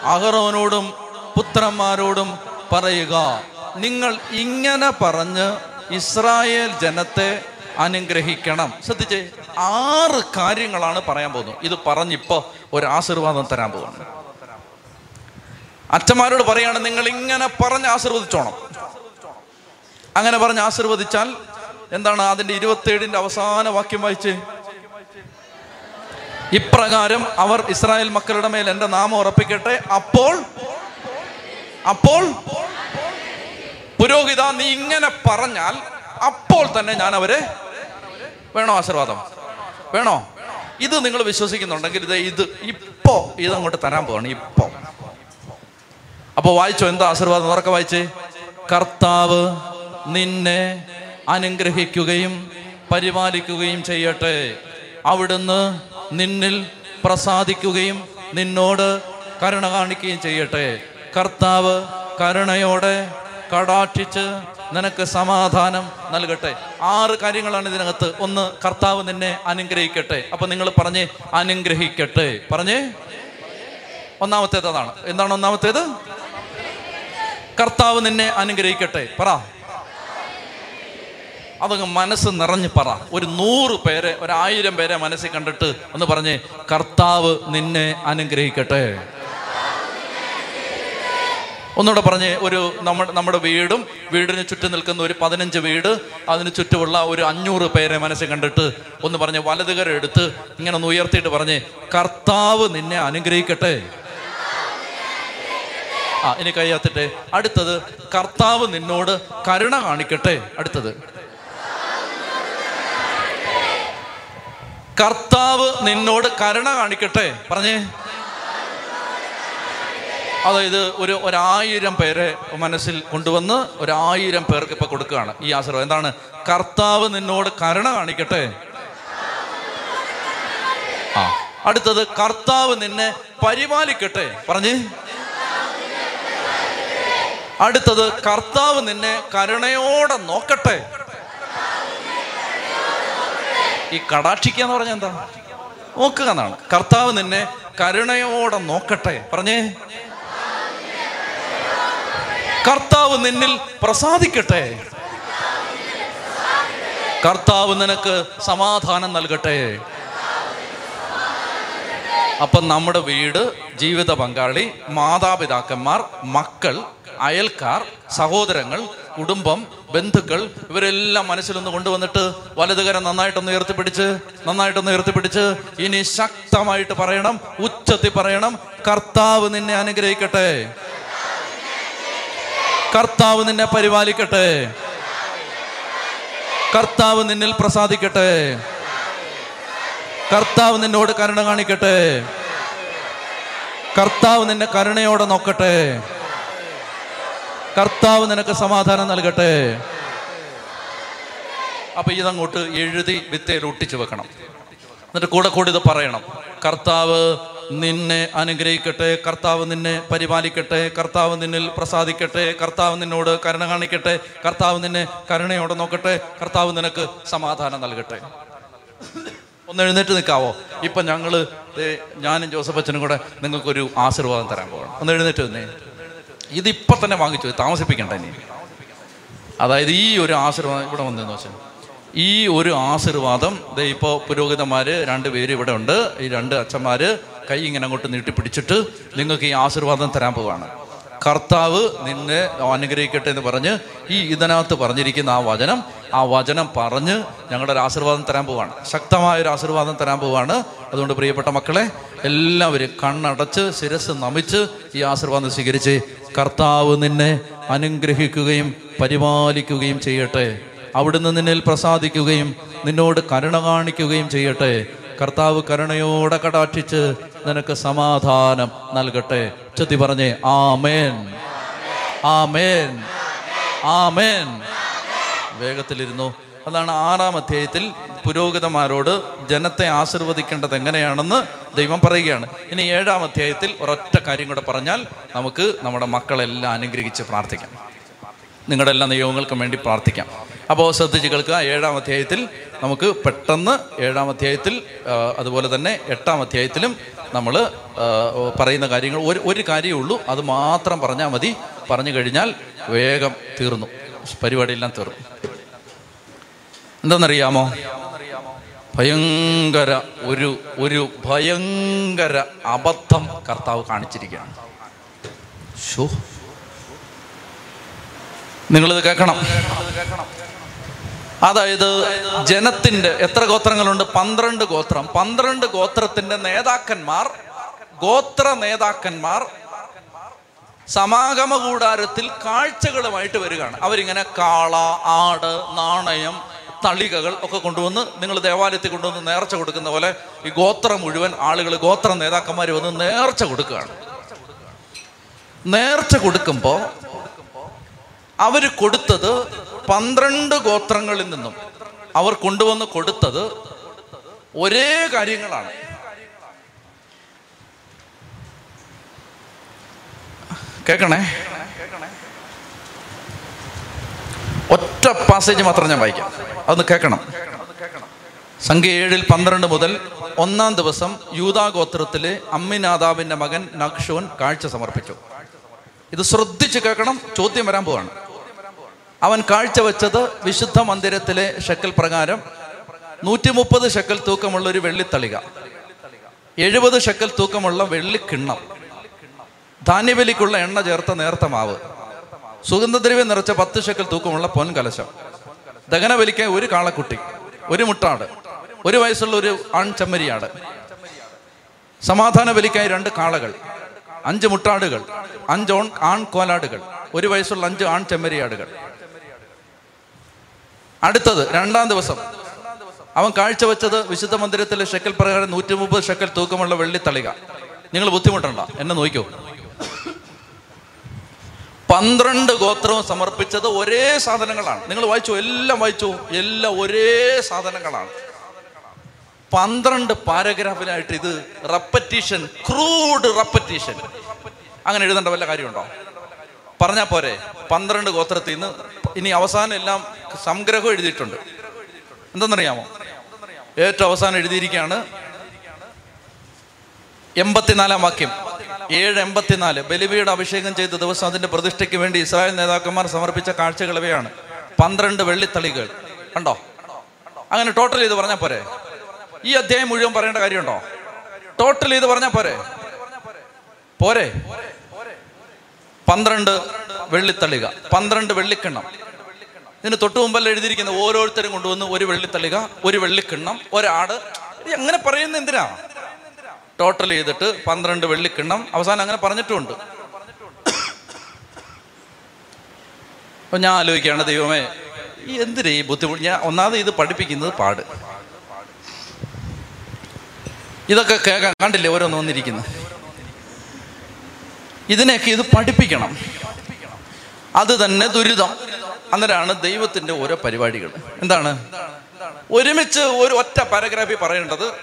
അഹറോനോടും പുത്രന്മാരോടും പറയുക നിങ്ങൾ ഇങ്ങനെ പറഞ്ഞ് ഇസ്രായേൽ ജനത്തെ അനുഗ്രഹിക്കണം. ശ്രദ്ധിച്ചേ ആറ് കാര്യങ്ങളാണ് പറയാൻ പോകുന്നത്. ഇത് പറഞ്ഞിപ്പോ ഒരു ആശീർവാദം തരാൻ പോകുന്നു അച്ഛന്മാരോട് പറയാണ് നിങ്ങൾ ഇങ്ങനെ പറഞ്ഞ് ആശീർവദിച്ചോണം. അങ്ങനെ പറഞ്ഞ് ആശീർവദിച്ചാൽ എന്താണ് അതിന്റെ ഇരുപത്തേഴിന്റെ അവസാന വാക്യം വായിച്ച്? ഇപ്രകാരം അവർ ഇസ്രായേൽ മക്കളുടെ മേൽ എന്റെ നാമം ഉറപ്പിക്കട്ടെ. അപ്പോൾ അപ്പോൾ പുരോഹിത നീ ഇങ്ങനെ പറഞ്ഞാൽ അപ്പോൾ തന്നെ ഞാൻ അവരെ വേണോ ആശീർവാദം? വേണോ? ഇത് നിങ്ങൾ വിശ്വസിക്കുന്നുണ്ടെങ്കിൽ ഇത് ഇത് ഇപ്പോ അങ്ങോട്ട് തരാൻ പോവാണ് ഇപ്പോ. അപ്പോൾ വായിച്ചോ എന്താ ആശീർവാദം? ഉറക്കെ വായിച്ചേ? കർത്താവ് നിന്നെ അനുഗ്രഹിക്കുകയും പരിപാലിക്കുകയും ചെയ്യട്ടെ. അവിടുന്ന് നിന്നിൽ പ്രസാദിക്കുകയും നിന്നോട് കരുണ കാണിക്കുകയും ചെയ്യട്ടെ. കർത്താവ് കരുണയോടെ കടാക്ഷിച്ച് നിനക്ക് സമാധാനം നൽകട്ടെ. ആറ് കാര്യങ്ങളാണ് ഇതിനകത്ത്. ഒന്ന് കർത്താവ് നിന്നെ അനുഗ്രഹിക്കട്ടെ. അപ്പൊ നിങ്ങൾ പറഞ്ഞേ അനുഗ്രഹിക്കട്ടെ. പറഞ്ഞേ? ഒന്നാമത്തേത് അതാണ് എന്താണ് ഒന്നാമത്തേത്? കർത്താവ് നിന്നെ അനുഗ്രഹിക്കട്ടെ. പറ. അതങ്ങ് മനസ്സ് നിറഞ്ഞ് പറ. ഒരു നൂറ് പേരെ ഒരായിരം പേരെ മനസ്സിൽ കണ്ടിട്ട് ഒന്ന് പറഞ്ഞ് കർത്താവ് നിന്നെ അനുഗ്രഹിക്കട്ടെ. ഒന്നുകൂടെ പറഞ്ഞ് ഒരു നമ്മുടെ നമ്മുടെ വീടും വീടിന് ചുറ്റും നിൽക്കുന്ന ഒരു പതിനഞ്ച് വീട് അതിന് ചുറ്റുമുള്ള ഒരു അഞ്ഞൂറ് പേരെ മനസ്സിൽ കണ്ടിട്ട് ഒന്ന് പറഞ്ഞ് വലതുകര എടുത്ത് ഇങ്ങനെ ഒന്ന് ഉയർത്തിയിട്ട് പറഞ്ഞ് കർത്താവ് നിന്നെ അനുഗ്രഹിക്കട്ടെ. ആ ഇനി കഴിയാത്തിട്ടെ അടുത്തത് കർത്താവ് നിന്നോട് കരുണ കാണിക്കട്ടെ. അടുത്തത്. കർത്താവ് നിന്നോട് കരുണ കാണിക്കട്ടെ. പറഞ്ഞേ അതായത് ഒരു ഒരായിരം പേരെ മനസ്സിൽ കൊണ്ടുവന്ന് ഒരായിരം പേർക്ക് ഇപ്പൊ കൊടുക്കുകയാണ് ഈ ആശ്രമം എന്താണ്? കർത്താവ് നിന്നോട് കരുണ കാണിക്കട്ടെ. ആ അടുത്തത് കർത്താവ് നിന്നെ പരിപാലിക്കട്ടെ. പറഞ്ഞ്. അടുത്തത് കർത്താവ് നിന്നെ കരുണയോടെ നോക്കട്ടെ. ഈ കടാക്ഷിക്കുക എന്ന് പറഞ്ഞ എന്താ? നോക്കുക എന്നാണ്. കർത്താവ് നിന്നെ കരുണയോടെ നോക്കട്ടെ. പറഞ്ഞേ. കർത്താവ് നിന്നിൽ പ്രസാദിക്കട്ടെ. കർത്താവ് നിനക്ക് സമാധാനം നൽകട്ടെ. അപ്പം നമ്മുടെ വീട് ജീവിത പങ്കാളി മാതാപിതാക്കന്മാർ മക്കൾ അയൽക്കാർ സഹോദരങ്ങൾ കുടുംബം ബന്ധുക്കൾ ഇവരെല്ലാം മനസ്സിലൊന്ന് കൊണ്ടുവന്നിട്ട് വലതുകരം നന്നായിട്ടൊന്ന് ഉയർത്തിപ്പിടിച്ച് നന്നായിട്ടൊന്ന് ഉയർത്തിപ്പിടിച്ച് ഇനി ശക്തമായിട്ട് പറയണം ഉച്ചത്തി പറയണം കർത്താവ് നിന്നെ അനുഗ്രഹിക്കട്ടെ. കർത്താവ് നിന്നെ പരിപാലിക്കട്ടെ. കർത്താവ് നിന്നിൽ പ്രസാദിക്കട്ടെ. കർത്താവ് നിന്നോട് കരുണ കാണിക്കട്ടെ. കർത്താവ് നിന്നെ കരുണയോടെ നോക്കട്ടെ. കർത്താവ് നിനക്ക് സമാധാനം നൽകട്ടെ. അപ്പൊ ഇതങ്ങോട്ട് എഴുതി വിത്തയിൽ ഒട്ടിച്ചു വെക്കണം. എന്നിട്ട് കൂടെ കൂടി ഇത് പറയണം. കർത്താവ് നിന്നെ അനുഗ്രഹിക്കട്ടെ കർത്താവ് നിന്നെ പരിപാലിക്കട്ടെ കർത്താവ് നിന്നിൽ പ്രസാദിക്കട്ടെ കർത്താവ് നിന്നോട് കരുണ കാണിക്കട്ടെ കർത്താവ് നിന്നെ കരുണയോടെ നോക്കട്ടെ കർത്താവ് നിനക്ക് സമാധാനം നൽകട്ടെ. ഒന്ന് എഴുന്നേറ്റ് നിൽക്കാവോ? ഇപ്പൊ ഞങ്ങൾ ഞാനും ജോസഫ് അച്ഛനും കൂടെ നിങ്ങൾക്കൊരു ആശീർവാദം തരാൻ പോകണം ഒന്ന് എഴുന്നേറ്റ് നിന്നേ. ഇതിപ്പോ തന്നെ വാങ്ങിച്ചു താമസിപ്പിക്കണ്ട ഇനി. അതായത് ഈ ഒരു ആശീർവാദം ഇവിടെ വന്നെന്ന് വെച്ചാൽ ഈ ഒരു ആശീർവാദം ദേ ഇപ്പോൾ പുരോഹിതന്മാർ രണ്ട് പേര് ഇവിടെ ഉണ്ട്. ഈ രണ്ട് അച്ഛന്മാർ കൈ ഇങ്ങനെ അങ്ങോട്ട് നീട്ടിപ്പിടിച്ചിട്ട് നിങ്ങൾക്ക് ഈ ആശീർവാദം തരാൻ പോവാണ്. കർത്താവ് നിന്നെ അനുഗ്രഹിക്കട്ടെ എന്ന് പറഞ്ഞ് ഈ ഇതിനകത്ത് പറഞ്ഞിരിക്കുന്ന ആ വചനം ആ വചനം പറഞ്ഞ് ഞങ്ങളുടെ ഒരു ആശീർവാദം തരാൻ പോവാണ്. ശക്തമായ ഒരു ആശീർവാദം തരാൻ പോവാണ്. അതുകൊണ്ട് പ്രിയപ്പെട്ട മക്കളെ എല്ലാവരും കണ്ണടച്ച് ശിരസ് നമിച്ച് ഈ ആശീർവാദം സ്വീകരിച്ച് കർത്താവ് നിന്നെ അനുഗ്രഹിക്കുകയും പരിപാലിക്കുകയും ചെയ്യട്ടെ. അവിടുന്ന് നിന്നിൽ പ്രസാദിക്കുകയും നിന്നോട് കരുണ കാണിക്കുകയും ചെയ്യട്ടെ. കർത്താവ് കരുണയോടെ കടാക്ഷിച്ച് നിനക്ക് സമാധാനം നൽകട്ടെ. ചെത്തി പറഞ്ഞേ ആമേൻ. ആമേൻ. ആമേൻ. വേഗത്തിലിരുന്നു. അതാണ് ആറാം അധ്യായത്തിൽ പുരോഹിതന്മാരോട് ജനത്തെ ആശീർവദിക്കേണ്ടത് എങ്ങനെയാണെന്ന് ദൈവം പറയുകയാണ്. ഇനി ഏഴാം അധ്യായത്തിൽ ഒരൊറ്റ കാര്യം കൂടെ പറഞ്ഞാൽ നമുക്ക് നമ്മുടെ മക്കളെല്ലാം അനുഗ്രഹിച്ച് പ്രാർത്ഥിക്കാം. നിങ്ങളുടെ എല്ലാ നിയമങ്ങൾക്കും വേണ്ടി പ്രാർത്ഥിക്കാം. അപ്പോൾ ശ്രദ്ധിച്ച് കേൾക്കുക ഏഴാം അധ്യായത്തിൽ നമുക്ക് പെട്ടെന്ന് ഏഴാം അധ്യായത്തിൽ അതുപോലെ തന്നെ എട്ടാം അധ്യായത്തിലും നമ്മൾ പറയുന്ന കാര്യങ്ങൾ ഒരു ഒരു കാര്യമേ ഉള്ളൂ. അത് മാത്രം പറഞ്ഞാൽ മതി. പറഞ്ഞു കഴിഞ്ഞാൽ വേഗം തീർന്നു. പരിപാടിയെല്ലാം തീർന്നു. എന്തെന്നറിയാമോ ഭയങ്കര ഒരു ഒരു ഭയങ്കര അബദ്ധം കർത്താവ് കാണിച്ചിരിക്കുകയാണ്. ഷോ നിങ്ങളിത് കേൾക്കണം. അതായത് ജനത്തിന്റെ എത്ര ഗോത്രങ്ങളുണ്ട്? പന്ത്രണ്ട് ഗോത്രം. പന്ത്രണ്ട് ഗോത്രത്തിന്റെ നേതാക്കന്മാർ ഗോത്ര നേതാക്കന്മാർ സമാഗമ കൂടാരത്തിൽ കാഴ്ചകളുമായിട്ട് വരികയാണ്. അവരിങ്ങനെ കാള ആട് നാണയം തളികകൾ ഒക്കെ കൊണ്ടുവന്ന് നിങ്ങൾ ദേവാലയത്തിൽ കൊണ്ടുവന്ന് നേർച്ച കൊടുക്കുന്ന പോലെ ഈ ഗോത്രം മുഴുവൻ ആളുകൾ ഗോത്ര നേതാക്കന്മാർ വന്ന് നേർച്ച കൊടുക്കുകയാണ്. നേർച്ച കൊടുക്കുമ്പോൾ അവർ കൊടുത്തത് പന്ത്രണ്ട് ഗോത്രങ്ങളിൽ നിന്നും അവർ കൊണ്ടുവന്ന് കൊടുത്തത് ഒരേ കാര്യങ്ങളാണ്. കേക്കണേ ഒറ്റ പാസേജ് മാത്രം ഞാൻ വായിക്കാം. അതൊന്ന് കേൾക്കണം. സംഖ്യ ഏഴിൽ പന്ത്രണ്ട് മുതൽ ഒന്നാം ദിവസം യൂതാഗോത്രത്തിലെ അമ്മിനാദാവിന്റെ മകൻ നക്ഷോൻ കാഴ്ച സമർപ്പിച്ചു. ഇത് ശ്രദ്ധിച്ച് കേൾക്കണം ചോദ്യം വരാൻ പോവാണ്. അവൻ കാഴ്ചവെച്ചത് വിശുദ്ധ മന്ദിരത്തിലെ ഷക്കൽ പ്രകാരം നൂറ്റി മുപ്പത് ഷക്കൽ തൂക്കമുള്ള ഒരു വെള്ളിത്തളിക എഴുപത് ഷക്കൽ തൂക്കമുള്ള വെള്ളിക്കിണ്ണം ധാന്യവലിക്കുള്ള എണ്ണ ചേർത്ത നേർത്ത മാവ് സുഗന്ധദ്രവ്യം നിറച്ച പത്ത് ഷക്കൽ തൂക്കമുള്ള പൊൻകലശം ദഹനബലിക്കാൻ ഒരു കാളക്കുട്ടി ഒരു മുട്ടാട് ഒരു വയസ്സുള്ള ഒരു ആൺ ചെമ്മരിയാട് സമാധാന ബലിക്കായി രണ്ട് കാളകൾ അഞ്ച് മുട്ടാടുകൾ അഞ്ച് ആൺ കോലാടുകൾ ഒരു വയസ്സുള്ള അഞ്ച് ആൺ ചെമ്മരിയാടുകൾ അടുത്തത് രണ്ടാം ദിവസം. അവൻ കാഴ്ചവെച്ചത് വിശുദ്ധ മന്ദിരത്തിലെ ഷെക്കൽ പ്രകാരം നൂറ്റി മുപ്പത് ഷെക്കൽ തൂക്കമുള്ള വെള്ളിത്തളിക. നിങ്ങൾ ബുദ്ധിമുട്ടണ്ട എന്നെ നോക്കിയോ പന്ത്രണ്ട് ഗോത്രവും സമർപ്പിച്ചത് ഒരേ സാധനങ്ങളാണ്. നിങ്ങൾ വായിച്ചു എല്ലാം വായിച്ചു എല്ലാം ഒരേ സാധനങ്ങളാണ്. പന്ത്രണ്ട് പാരഗ്രാഫിനായിട്ട് ഇത് റെപ്പറ്റീഷൻ ക്രൂഡ് റെപ്പറ്റീഷൻ. അങ്ങനെ എഴുതേണ്ട വല്ല കാര്യമുണ്ടോ? പറഞ്ഞാ പോരെ പന്ത്രണ്ട് ഗോത്രത്തിൽ നിന്ന് ഇനി അവസാനം എല്ലാം സംഗ്രഹം എഴുതിയിട്ടുണ്ട്. എന്തെന്നറിയാമോ? ഏറ്റവും അവസാനം എഴുതിയിരിക്കുകയാണ് എൺപത്തിനാലാം വാക്യം. ഏഴ് എൺപത്തിനാല്. ബലിബിയുടെ അഭിഷേകം ചെയ്ത ദിവസം അതിന്റെ പ്രതിഷ്ഠയ്ക്ക് വേണ്ടി ഇസ്രായേൽ നേതാക്കന്മാർ സമർപ്പിച്ച കാഴ്ചകളവയാണ് പന്ത്രണ്ട് വെള്ളിത്തളികൾ. കണ്ടോ? അങ്ങനെ ടോട്ടൽ ചെയ്ത് പറഞ്ഞാൽ പോരെ? ഈ അധ്യായം മുഴുവൻ പറയേണ്ട കാര്യമുണ്ടോ? ടോട്ടൽ ചെയ്ത് പറഞ്ഞാൽ പോരെ? പോരെ? പന്ത്രണ്ട് വെള്ളിത്തളിക. പന്ത്രണ്ട് വെള്ളിക്കിണ്ണം. ഇതിന് തൊട്ട് മുമ്പല്ല എഴുതിയിരിക്കുന്ന ഓരോരുത്തരും കൊണ്ടുവന്ന് ഒരു വെള്ളി വെള്ളിത്തളിക ഒരു വെള്ളിക്കിണ്ണം ഒരാട്. അങ്ങനെ പറയുന്ന എന്തിനാ? ടോട്ടൽ ചെയ്തിട്ട് പന്ത്രണ്ട് വെള്ളിക്കിണ്ണം അവസാനം അങ്ങനെ പറഞ്ഞിട്ടുമുണ്ട് അപ്പൊ ഞാൻ ആലോചിക്കുകയാണ് ദൈവമേ ഈ എന്തിനാ ഈ ബുദ്ധിമുട്ട് ഞാൻ ഒന്നാമത് ഇത് പഠിപ്പിക്കുന്നത് പാട്. ഇതൊക്കെ കേൾക്കാൻ കണ്ടില്ലേ ഓരോന്ന് വന്നിരിക്കുന്നത് ഇതിനെയൊക്കെ ഇത് പഠിപ്പിക്കണം. അത് തന്നെ ദുരിതം. അന്നേരമാണ് ദൈവത്തിന്റെ ഓരോ പരിപാടികൾ. എന്താണ്? ഒരുമിച്ച് ഒരു ഒറ്റ പാരഗ്രാഫി പറയേണ്ടത്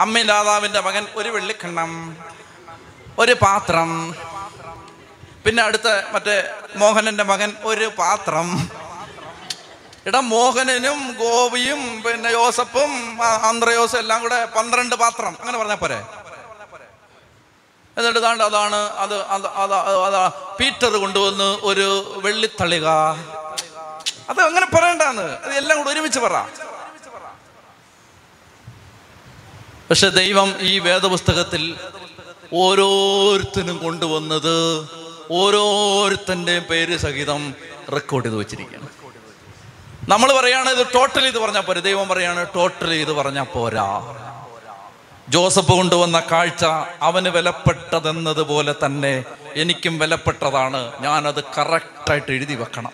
അമ്മയിലാതാവിന്റെ മകൻ ഒരു വെള്ളിക്കണ്ണം ഒരു പാത്രം പിന്നെ അടുത്ത മറ്റേ മോഹനന്റെ മകൻ ഒരു പാത്രം. ഇട മോഹനനും ഗോപിയും പിന്നെ യോസഫും ആന്ധ്രയോസും എല്ലാം കൂടെ പന്ത്രണ്ട് പാത്രം. അങ്ങനെ പറഞ്ഞാൽ പോരെ? എന്നിട്ട് താണ്ട് അതാണ് അത് അത് അതാ അതാ പീറ്റർ കൊണ്ടുവന്ന് ഒരു വെള്ളിത്തളിക. അത് അങ്ങനെ പറയണ്ടാന്ന്. അത് എല്ലാം കൂടെ ഒരുമിച്ച് പറ. പക്ഷെ ദൈവം ഈ വേദപുസ്തകത്തിൽ ഓരോരുത്തരും കൊണ്ടുവന്നത് ഓരോരുത്തന്റെയും പേര് സഹിതം റെക്കോർഡ് ചെയ്ത് വെച്ചിരിക്കുകയാണ്. നമ്മൾ പറയാണ് ഇത് ടോട്ടൽ ഇത് പറഞ്ഞാൽ പോരാ. ദൈവം പറയാണ് ടോട്ടൽ ഇത് പറഞ്ഞാൽ പോരാ. ജോസഫ് കൊണ്ടുവന്ന കാഴ്ച അവന് വിലപ്പെട്ടതെന്നതുപോലെ തന്നെ എനിക്കും വിലപ്പെട്ടതാണ്. ഞാനത് കറക്റ്റായിട്ട് എഴുതി വെക്കണം.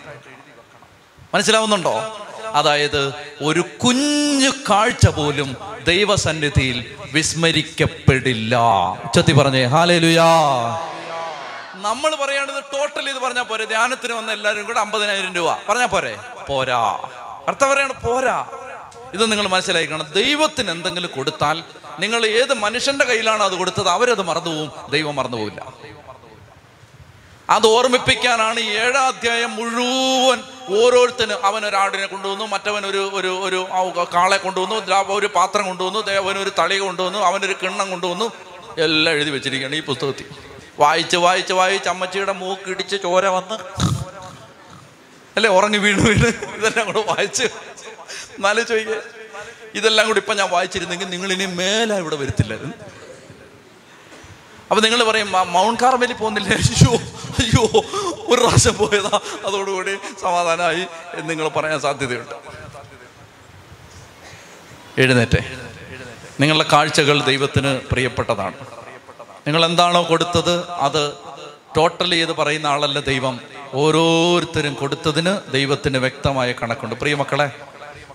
മനസ്സിലാവുന്നുണ്ടോ? അതായത് ഒരു കുഞ്ഞു കാഴ്ച പോലും ദൈവസന്നിധിയിൽ വിസ്മരിക്കപ്പെടില്ല. ഉച്ചത്തി പറഞ്ഞേ ഹാലേലുയാ. നമ്മൾ പറയേണ്ടത് ടോട്ടൽ ഇത് പറഞ്ഞാൽ പോരെ. ധ്യാനത്തിന് വന്ന എല്ലാവരും കൂടെ അമ്പതിനായിരം രൂപ. പറഞ്ഞാൽ പോരെ. പോരാ. അർത്ഥം പറയാണ് പോരാ. ഇത് നിങ്ങൾ മനസ്സിലാക്കണം ദൈവത്തിന് എന്തെങ്കിലും കൊടുത്താൽ നിങ്ങൾ ഏത് മനുഷ്യന്റെ കയ്യിലാണോ അത് കൊടുത്തത് അവരത് മറന്നുപോകും ദൈവം മറന്നുപോകില്ല അത് ഓർമ്മിപ്പിക്കാനാണ് ഏഴാം അധ്യായം മുഴുവൻ ഓരോരുത്തരും അവൻ ഒരാടിനെ കൊണ്ടുവന്നു മറ്റവൻ ഒരു ഒരു ഒരു കാളെ കൊണ്ടുവന്നു ഒരു പാത്രം കൊണ്ടുവന്നു ദേവൻ ഒരു തളിക കൊണ്ടുവന്നു അവനൊരു കിണ്ണം കൊണ്ടുവന്നു. എല്ലാം എഴുതി വെച്ചിരിക്കുകയാണ് ഈ പുസ്തകത്തിൽ. വായിച്ച് വായിച്ച് വായിച്ച് അമ്മച്ചിയുടെ മൂക്കിടിച്ച് ചോര വന്ന്. അല്ലേ ഉറങ്ങി വീണ് വീണ്. ഇതെല്ലാം കൂടെ വായിച്ച്. എന്നാലും ചോദിക്കേ ഇതെല്ലാം കൂടി ഇപ്പം ഞാൻ വായിച്ചിരുന്നെങ്കിൽ നിങ്ങളിനി മേലെ ഇവിടെ വരുത്തില്ലായിരുന്നു. അപ്പൊ നിങ്ങൾ പറയും മൗണ്ട് കാർമേലിൽ പോകുന്നില്ലേ? അയ്യോ അയ്യോ ഒരു പ്രാവശ്യം പോയതാ. അതോടുകൂടി സമാധാനമായി എന്ന് നിങ്ങൾ പറയാൻ സാധ്യതയുണ്ട്. എഴുന്നേറ്റേ. നിങ്ങളുടെ കാഴ്ചകൾ ദൈവത്തിന് പ്രിയപ്പെട്ടതാണ്. നിങ്ങൾ എന്താണോ കൊടുത്തത് അത് ടോട്ടലി ചെയ്ത് പറയുന്ന ആളല്ല ദൈവം. ഓരോരുത്തരും കൊടുത്തതിന് ദൈവത്തിന് വ്യക്തമായ കണക്കുണ്ട്. പ്രിയമക്കളെ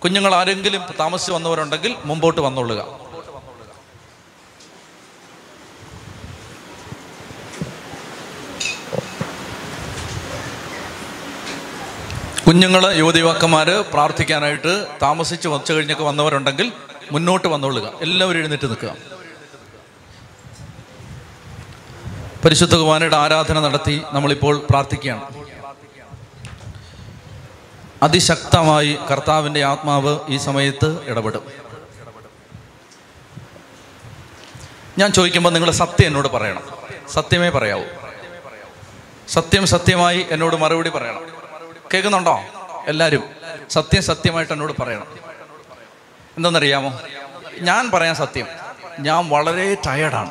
കുഞ്ഞുങ്ങൾ ആരെങ്കിലും താമസിച്ച് വന്നവരുണ്ടെങ്കിൽ മുമ്പോട്ട് വന്നോളുക. കുഞ്ഞുങ്ങൾ യുവതിവാക്കന്മാർ പ്രാർത്ഥിക്കാനായിട്ട് താമസിച്ച് വച്ചു കഴിഞ്ഞൊക്കെ വന്നവരുണ്ടെങ്കിൽ മുന്നോട്ട് വന്നോളുക. എല്ലാവരും എഴുന്നേറ്റ് നിൽക്കുക. പരിശുദ്ധ കുമാരയുടെ ആരാധന നടത്തി നമ്മളിപ്പോൾ പ്രാർത്ഥിക്കുകയാണ്. അതിശക്തമായി കർത്താവിന്റെ ആത്മാവ് ഈ സമയത്ത് ഇടപെടും. ഞാൻ ചോദിക്കുമ്പോൾ നിങ്ങൾ സത്യം എന്നോട് പറയണം. സത്യമേ പറയാവൂ. സത്യം സത്യമായി എന്നോട് മറുപടി പറയണം. കേൾക്കുന്നുണ്ടോ? എല്ലാവരും സത്യം സത്യമായിട്ട് എന്നോട് പറയണം. എന്തെന്നറിയാമോ ഞാൻ പറയാൻ സത്യം. ഞാൻ വളരെ ടയേർഡാണ്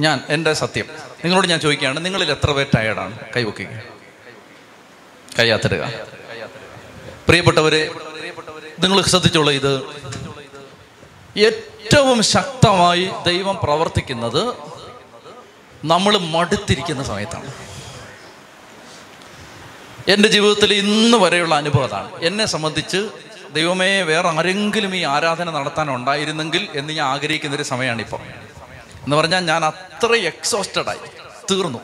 ഞാൻ എന്റെ സത്യം. നിങ്ങളോട് ഞാൻ ചോദിക്കുകയാണ് നിങ്ങളിൽ എത്ര പേർ ടയേർഡാണ് കൈവക്കുക. കൈയാത്തിടുക പ്രിയപ്പെട്ടവരെ നിങ്ങൾ ശ്രദ്ധിച്ചോളൂ ഇത്. ഏറ്റവും ശക്തമായി ദൈവം പ്രവർത്തിക്കുന്നത് നമ്മൾ മടുത്തിരിക്കുന്ന സമയത്താണ്. എന്റെ ജീവിതത്തിൽ ഇന്ന് വരെയുള്ള അനുഭവം അതാണ്. എന്നെ സംബന്ധിച്ച് ദൈവമേ വേറെ ആരെങ്കിലും ഈ ആരാധന നടത്താൻ ഉണ്ടായിരുന്നെങ്കിൽ എന്ന് ഞാൻ ആഗ്രഹിക്കുന്ന ഒരു സമയമാണിപ്പോൾ എന്ന് പറഞ്ഞാൽ ഞാൻ അത്ര എക്സോസ്റ്റഡായി തീർന്നു.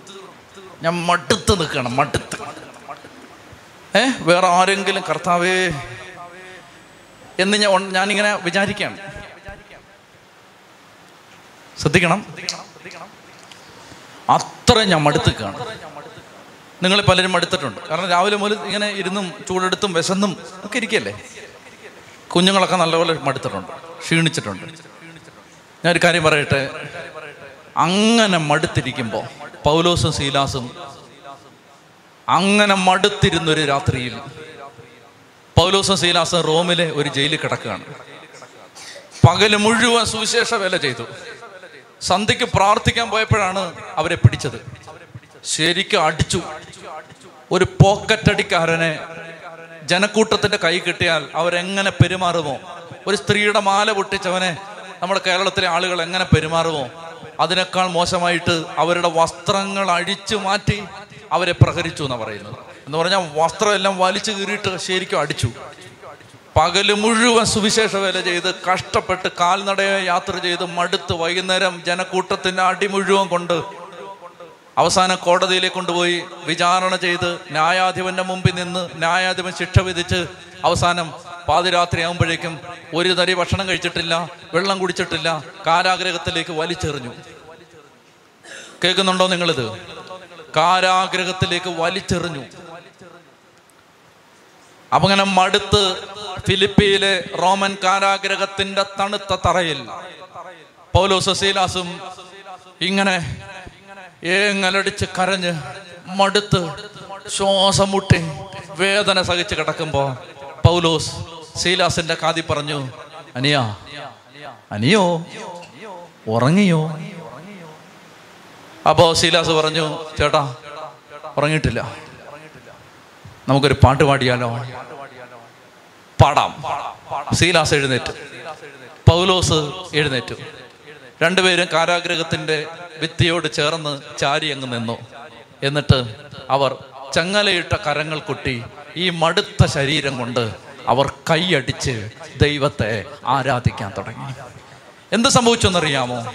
ഞാൻ മടുത്ത് നിൽക്കണം മടുത്ത്. ഏ? വേറെ ആരെങ്കിലും കർത്താവേ എന്ന് ഞാൻ ഞാനിങ്ങനെ വിചാരിക്കുകയാണ്. ശ്രദ്ധിക്കണം. അത്ര ഞാൻ മടുത്തിക്കാണ് നിങ്ങൾ പലരും അടുത്തിട്ടുണ്ട്. കാരണം രാവിലെ മുതൽ ഇങ്ങനെ ഇരുന്നും ചൂടെടുത്തും വിശന്നും ഒക്കെ ഇരിക്കല്ലേ? കുഞ്ഞുങ്ങളൊക്കെ നല്ലപോലെ മടുത്തിട്ടുണ്ട് ക്ഷീണിച്ചിട്ടുണ്ട്. ഞാനൊരു കാര്യം പറയട്ടെ? അങ്ങനെ മടുത്തിരിക്കുമ്പോൾ പൗലോസും സീലാസും അങ്ങനെ മടുത്തിരുന്നൊരു രാത്രിയിൽ പൗലോസും സീലാസും റോമിലെ ഒരു ജയിലിൽ കിടക്കുകയാണ്. പകൽ മുഴുവൻ സുവിശേഷ വേല ചെയ്തു. സന്ധ്യക്ക് പ്രാർത്ഥിക്കാൻ പോയപ്പോഴാണ് അവരെ പിടിച്ചത്. ശരിക്കും അടിച്ചു. ഒരു പോക്കറ്റടിക്കാരനെ ജനക്കൂട്ടത്തിന്റെ കൈ കിട്ടിയാൽ അവരെങ്ങനെ പെരുമാറുമോ? ഒരു സ്ത്രീയുടെ മാല പൊട്ടിച്ചവനെ നമ്മുടെ കേരളത്തിലെ ആളുകൾ എങ്ങനെ പെരുമാറുമോ? അതിനേക്കാൾ മോശമായിട്ട് അവരുടെ വസ്ത്രങ്ങൾ അഴിച്ചു മാറ്റി അവരെ പ്രഹരിച്ചു എന്നാണ് പറയുന്നത്. എന്ന് പറഞ്ഞാൽ വസ്ത്രം എല്ലാം വലിച്ചു കീറിയിട്ട് ശരിക്കും അടിച്ചു. പകൽ മുഴുവൻ സുവിശേഷ വേല ചെയ്ത് കഷ്ടപ്പെട്ട് കാൽനടയെ യാത്ര ചെയ്ത് മടുത്ത് വൈകുന്നേരം ജനക്കൂട്ടത്തിന്റെ അടി മുഴുവൻ കൊണ്ട് അവസാനം കോടതിയിലേക്ക് കൊണ്ടുപോയി വിചാരണ ചെയ്ത് ന്യായാധിപന്റെ മുമ്പിൽ നിന്ന് ന്യായാധിപൻ ശിക്ഷ വിധിച്ച് അവസാനം പാതിരാത്രി ആകുമ്പോഴേക്കും ഒരു തരി ഭക്ഷണം കഴിച്ചിട്ടില്ല വെള്ളം കുടിച്ചിട്ടില്ല കാരാഗ്രഹത്തിലേക്ക് വലിച്ചെറിഞ്ഞു. കേൾക്കുന്നുണ്ടോ നിങ്ങളിത്? കാരാഗ്രഹത്തിലേക്ക് വലിച്ചെറിഞ്ഞു. അപ്പൊ അങ്ങനെ മടുത്ത് ഫിലിപ്പിയിലെ റോമൻ കാരാഗ്രഹത്തിന്റെ തണുത്ത തറയിൽ പൗലോസ് സസീലാസും ഇങ്ങനെ ഏങ്ങലടിച്ച് കരഞ്ഞ് മടുത്ത് ശ്വാസം മുട്ടി വേദന സഹിച്ച് കിടക്കുമ്പോ പൗലോസ് ശീലാസിന്റെ കാതി പറഞ്ഞു അനിയാ അനിയോ ഉറങ്ങിയോ? അപ്പോ ശീലാസ് പറഞ്ഞു ചേട്ടാ ഉറങ്ങിയിട്ടില്ല. നമുക്കൊരു പാട്ട് പാടിയാലോ? പാടാം. ശീലാസ് എഴുന്നേറ്റ്. പൗലോസ് എഴുന്നേറ്റു. രണ്ടുപേരും കാരാഗ്രഹത്തിന്റെ ഭിത്തിയോട് ചേർന്ന് ചാരി അങ്ങ് നിന്നു. എന്നിട്ട് അവർ ചങ്ങലയിട്ട കരങ്ങൾ കൊട്ടി ഈ മടുത്ത ശരീരം കൊണ്ട് അവർ കൈയടിച്ച് ദൈവത്തെ ആരാധിക്കാൻ തുടങ്ങി. എന്ത് സംഭവിച്ചെന്നറിയാമോ?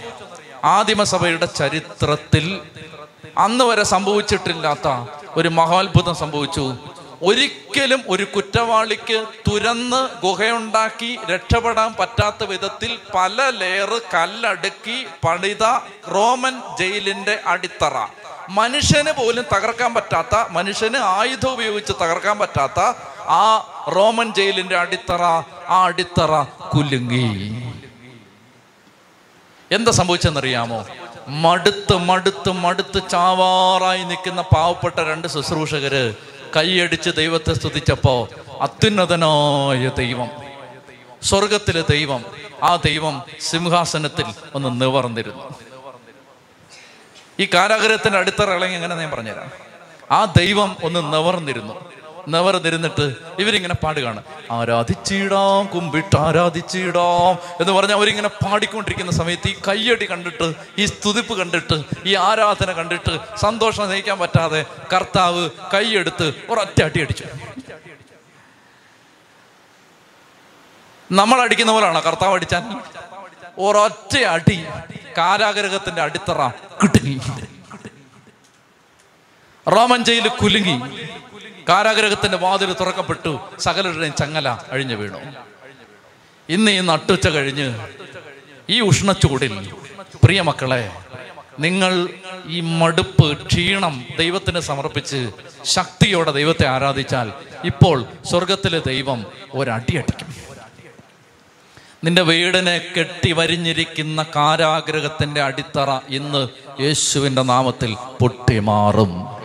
ആദിമസഭയുടെ ചരിത്രത്തിൽ അന്ന് വരെ സംഭവിച്ചിട്ടില്ലാത്ത ഒരു മഹാത്ഭുതം സംഭവിച്ചു. ഒരിക്കലും ഒരു കുറ്റവാളിക്ക് തുരന്ന് ഗുഹയുണ്ടാക്കി രക്ഷപ്പെടാൻ പറ്റാത്ത വിധത്തിൽ പല ലെയർ കല്ലടുക്കി പണിത റോമൻ ജയിലിന്റെ അടിത്തറ. മനുഷ്യന് പോലും തകർക്കാൻ പറ്റാത്ത മനുഷ്യന് ആയുധം ഉപയോഗിച്ച് തകർക്കാൻ പറ്റാത്ത ആ റോമൻ ജയിലിന്റെ അടിത്തറ ആ അടിത്തറ കുലുങ്ങി. എന്താ സംഭവിച്ചെന്നറിയാമോ? മടുത്ത് മടുത്ത് മടുത്ത് ചാവാറായി നിൽക്കുന്ന പാവപ്പെട്ട രണ്ട് ശുശ്രൂഷകര് കൈയടിച്ച് ദൈവത്തെ സ്തുതിച്ചപ്പോ അത്യുന്നതനായ ദൈവം. സ്വർഗത്തിലെ ദൈവം ആ ദൈവം സിംഹാസനത്തിൽ ഒന്ന് നിവർന്നിരുന്നു. ഈ കാരാഗ്രഹത്തിന്റെ അടിത്തറ ഇളങ്ങി എങ്ങനെ ഞാൻ പറഞ്ഞുതരാം? ആ ദൈവം ഒന്ന് നിവർന്നിരുന്നു. നിവർന്നിരുന്നിട്ട് ഇവരിങ്ങനെ പാടുകയാണ് ആരാധിച്ചിടാം കുമ്പിട്ട് ആരാധിച്ചിടാം എന്ന് പറഞ്ഞ് അവരിങ്ങനെ പാടിക്കൊണ്ടിരിക്കുന്ന സമയത്ത് ഈ കയ്യടി കണ്ടിട്ട് ഈ സ്തുതിപ്പ് കണ്ടിട്ട് ഈ ആരാധന കണ്ടിട്ട് സന്തോഷം നയിക്കാൻ പറ്റാതെ കർത്താവ് കൈയെടുത്ത് ഒരൊറ്റ അടി അടിച്ചു. നമ്മൾ അടിക്കുന്ന പോലെയാണോ കർത്താവ് അടിച്ചാൽ ഒരൊറ്റ അടി കാരാഗ്രഹത്തിന്റെ അടിത്തറ കിട്ടുകയില്ല റോമൻ ജയിൽ കുലുങ്ങി. കാരാഗ്രഹത്തിന്റെ വാതിൽ തുറക്കപ്പെട്ടു. സകലരുടെയും ചങ്ങല അഴിഞ്ഞു വീണു. ഇന്ന് ഈ നട്ടുച്ച കഴിഞ്ഞ് ഈ ഉഷ്ണച്ചൂടിൽ പ്രിയ മക്കളെ നിങ്ങൾ ഈ മടുപ്പ് ക്ഷീണം ദൈവത്തിന് സമർപ്പിച്ച് ശക്തിയോടെ ദൈവത്തെ ആരാധിച്ചാൽ ഇപ്പോൾ സ്വർഗത്തിലെ ദൈവം ഒരടിയടിക്കും. നിന്റെ വീടിനെ കെട്ടി വരിഞ്ഞിരിക്കുന്ന കാരാഗ്രഹത്തിന്റെ അടിത്തറ ഇന്ന് യേശുവിന്റെ നാമത്തിൽ പൊട്ടിമാറും.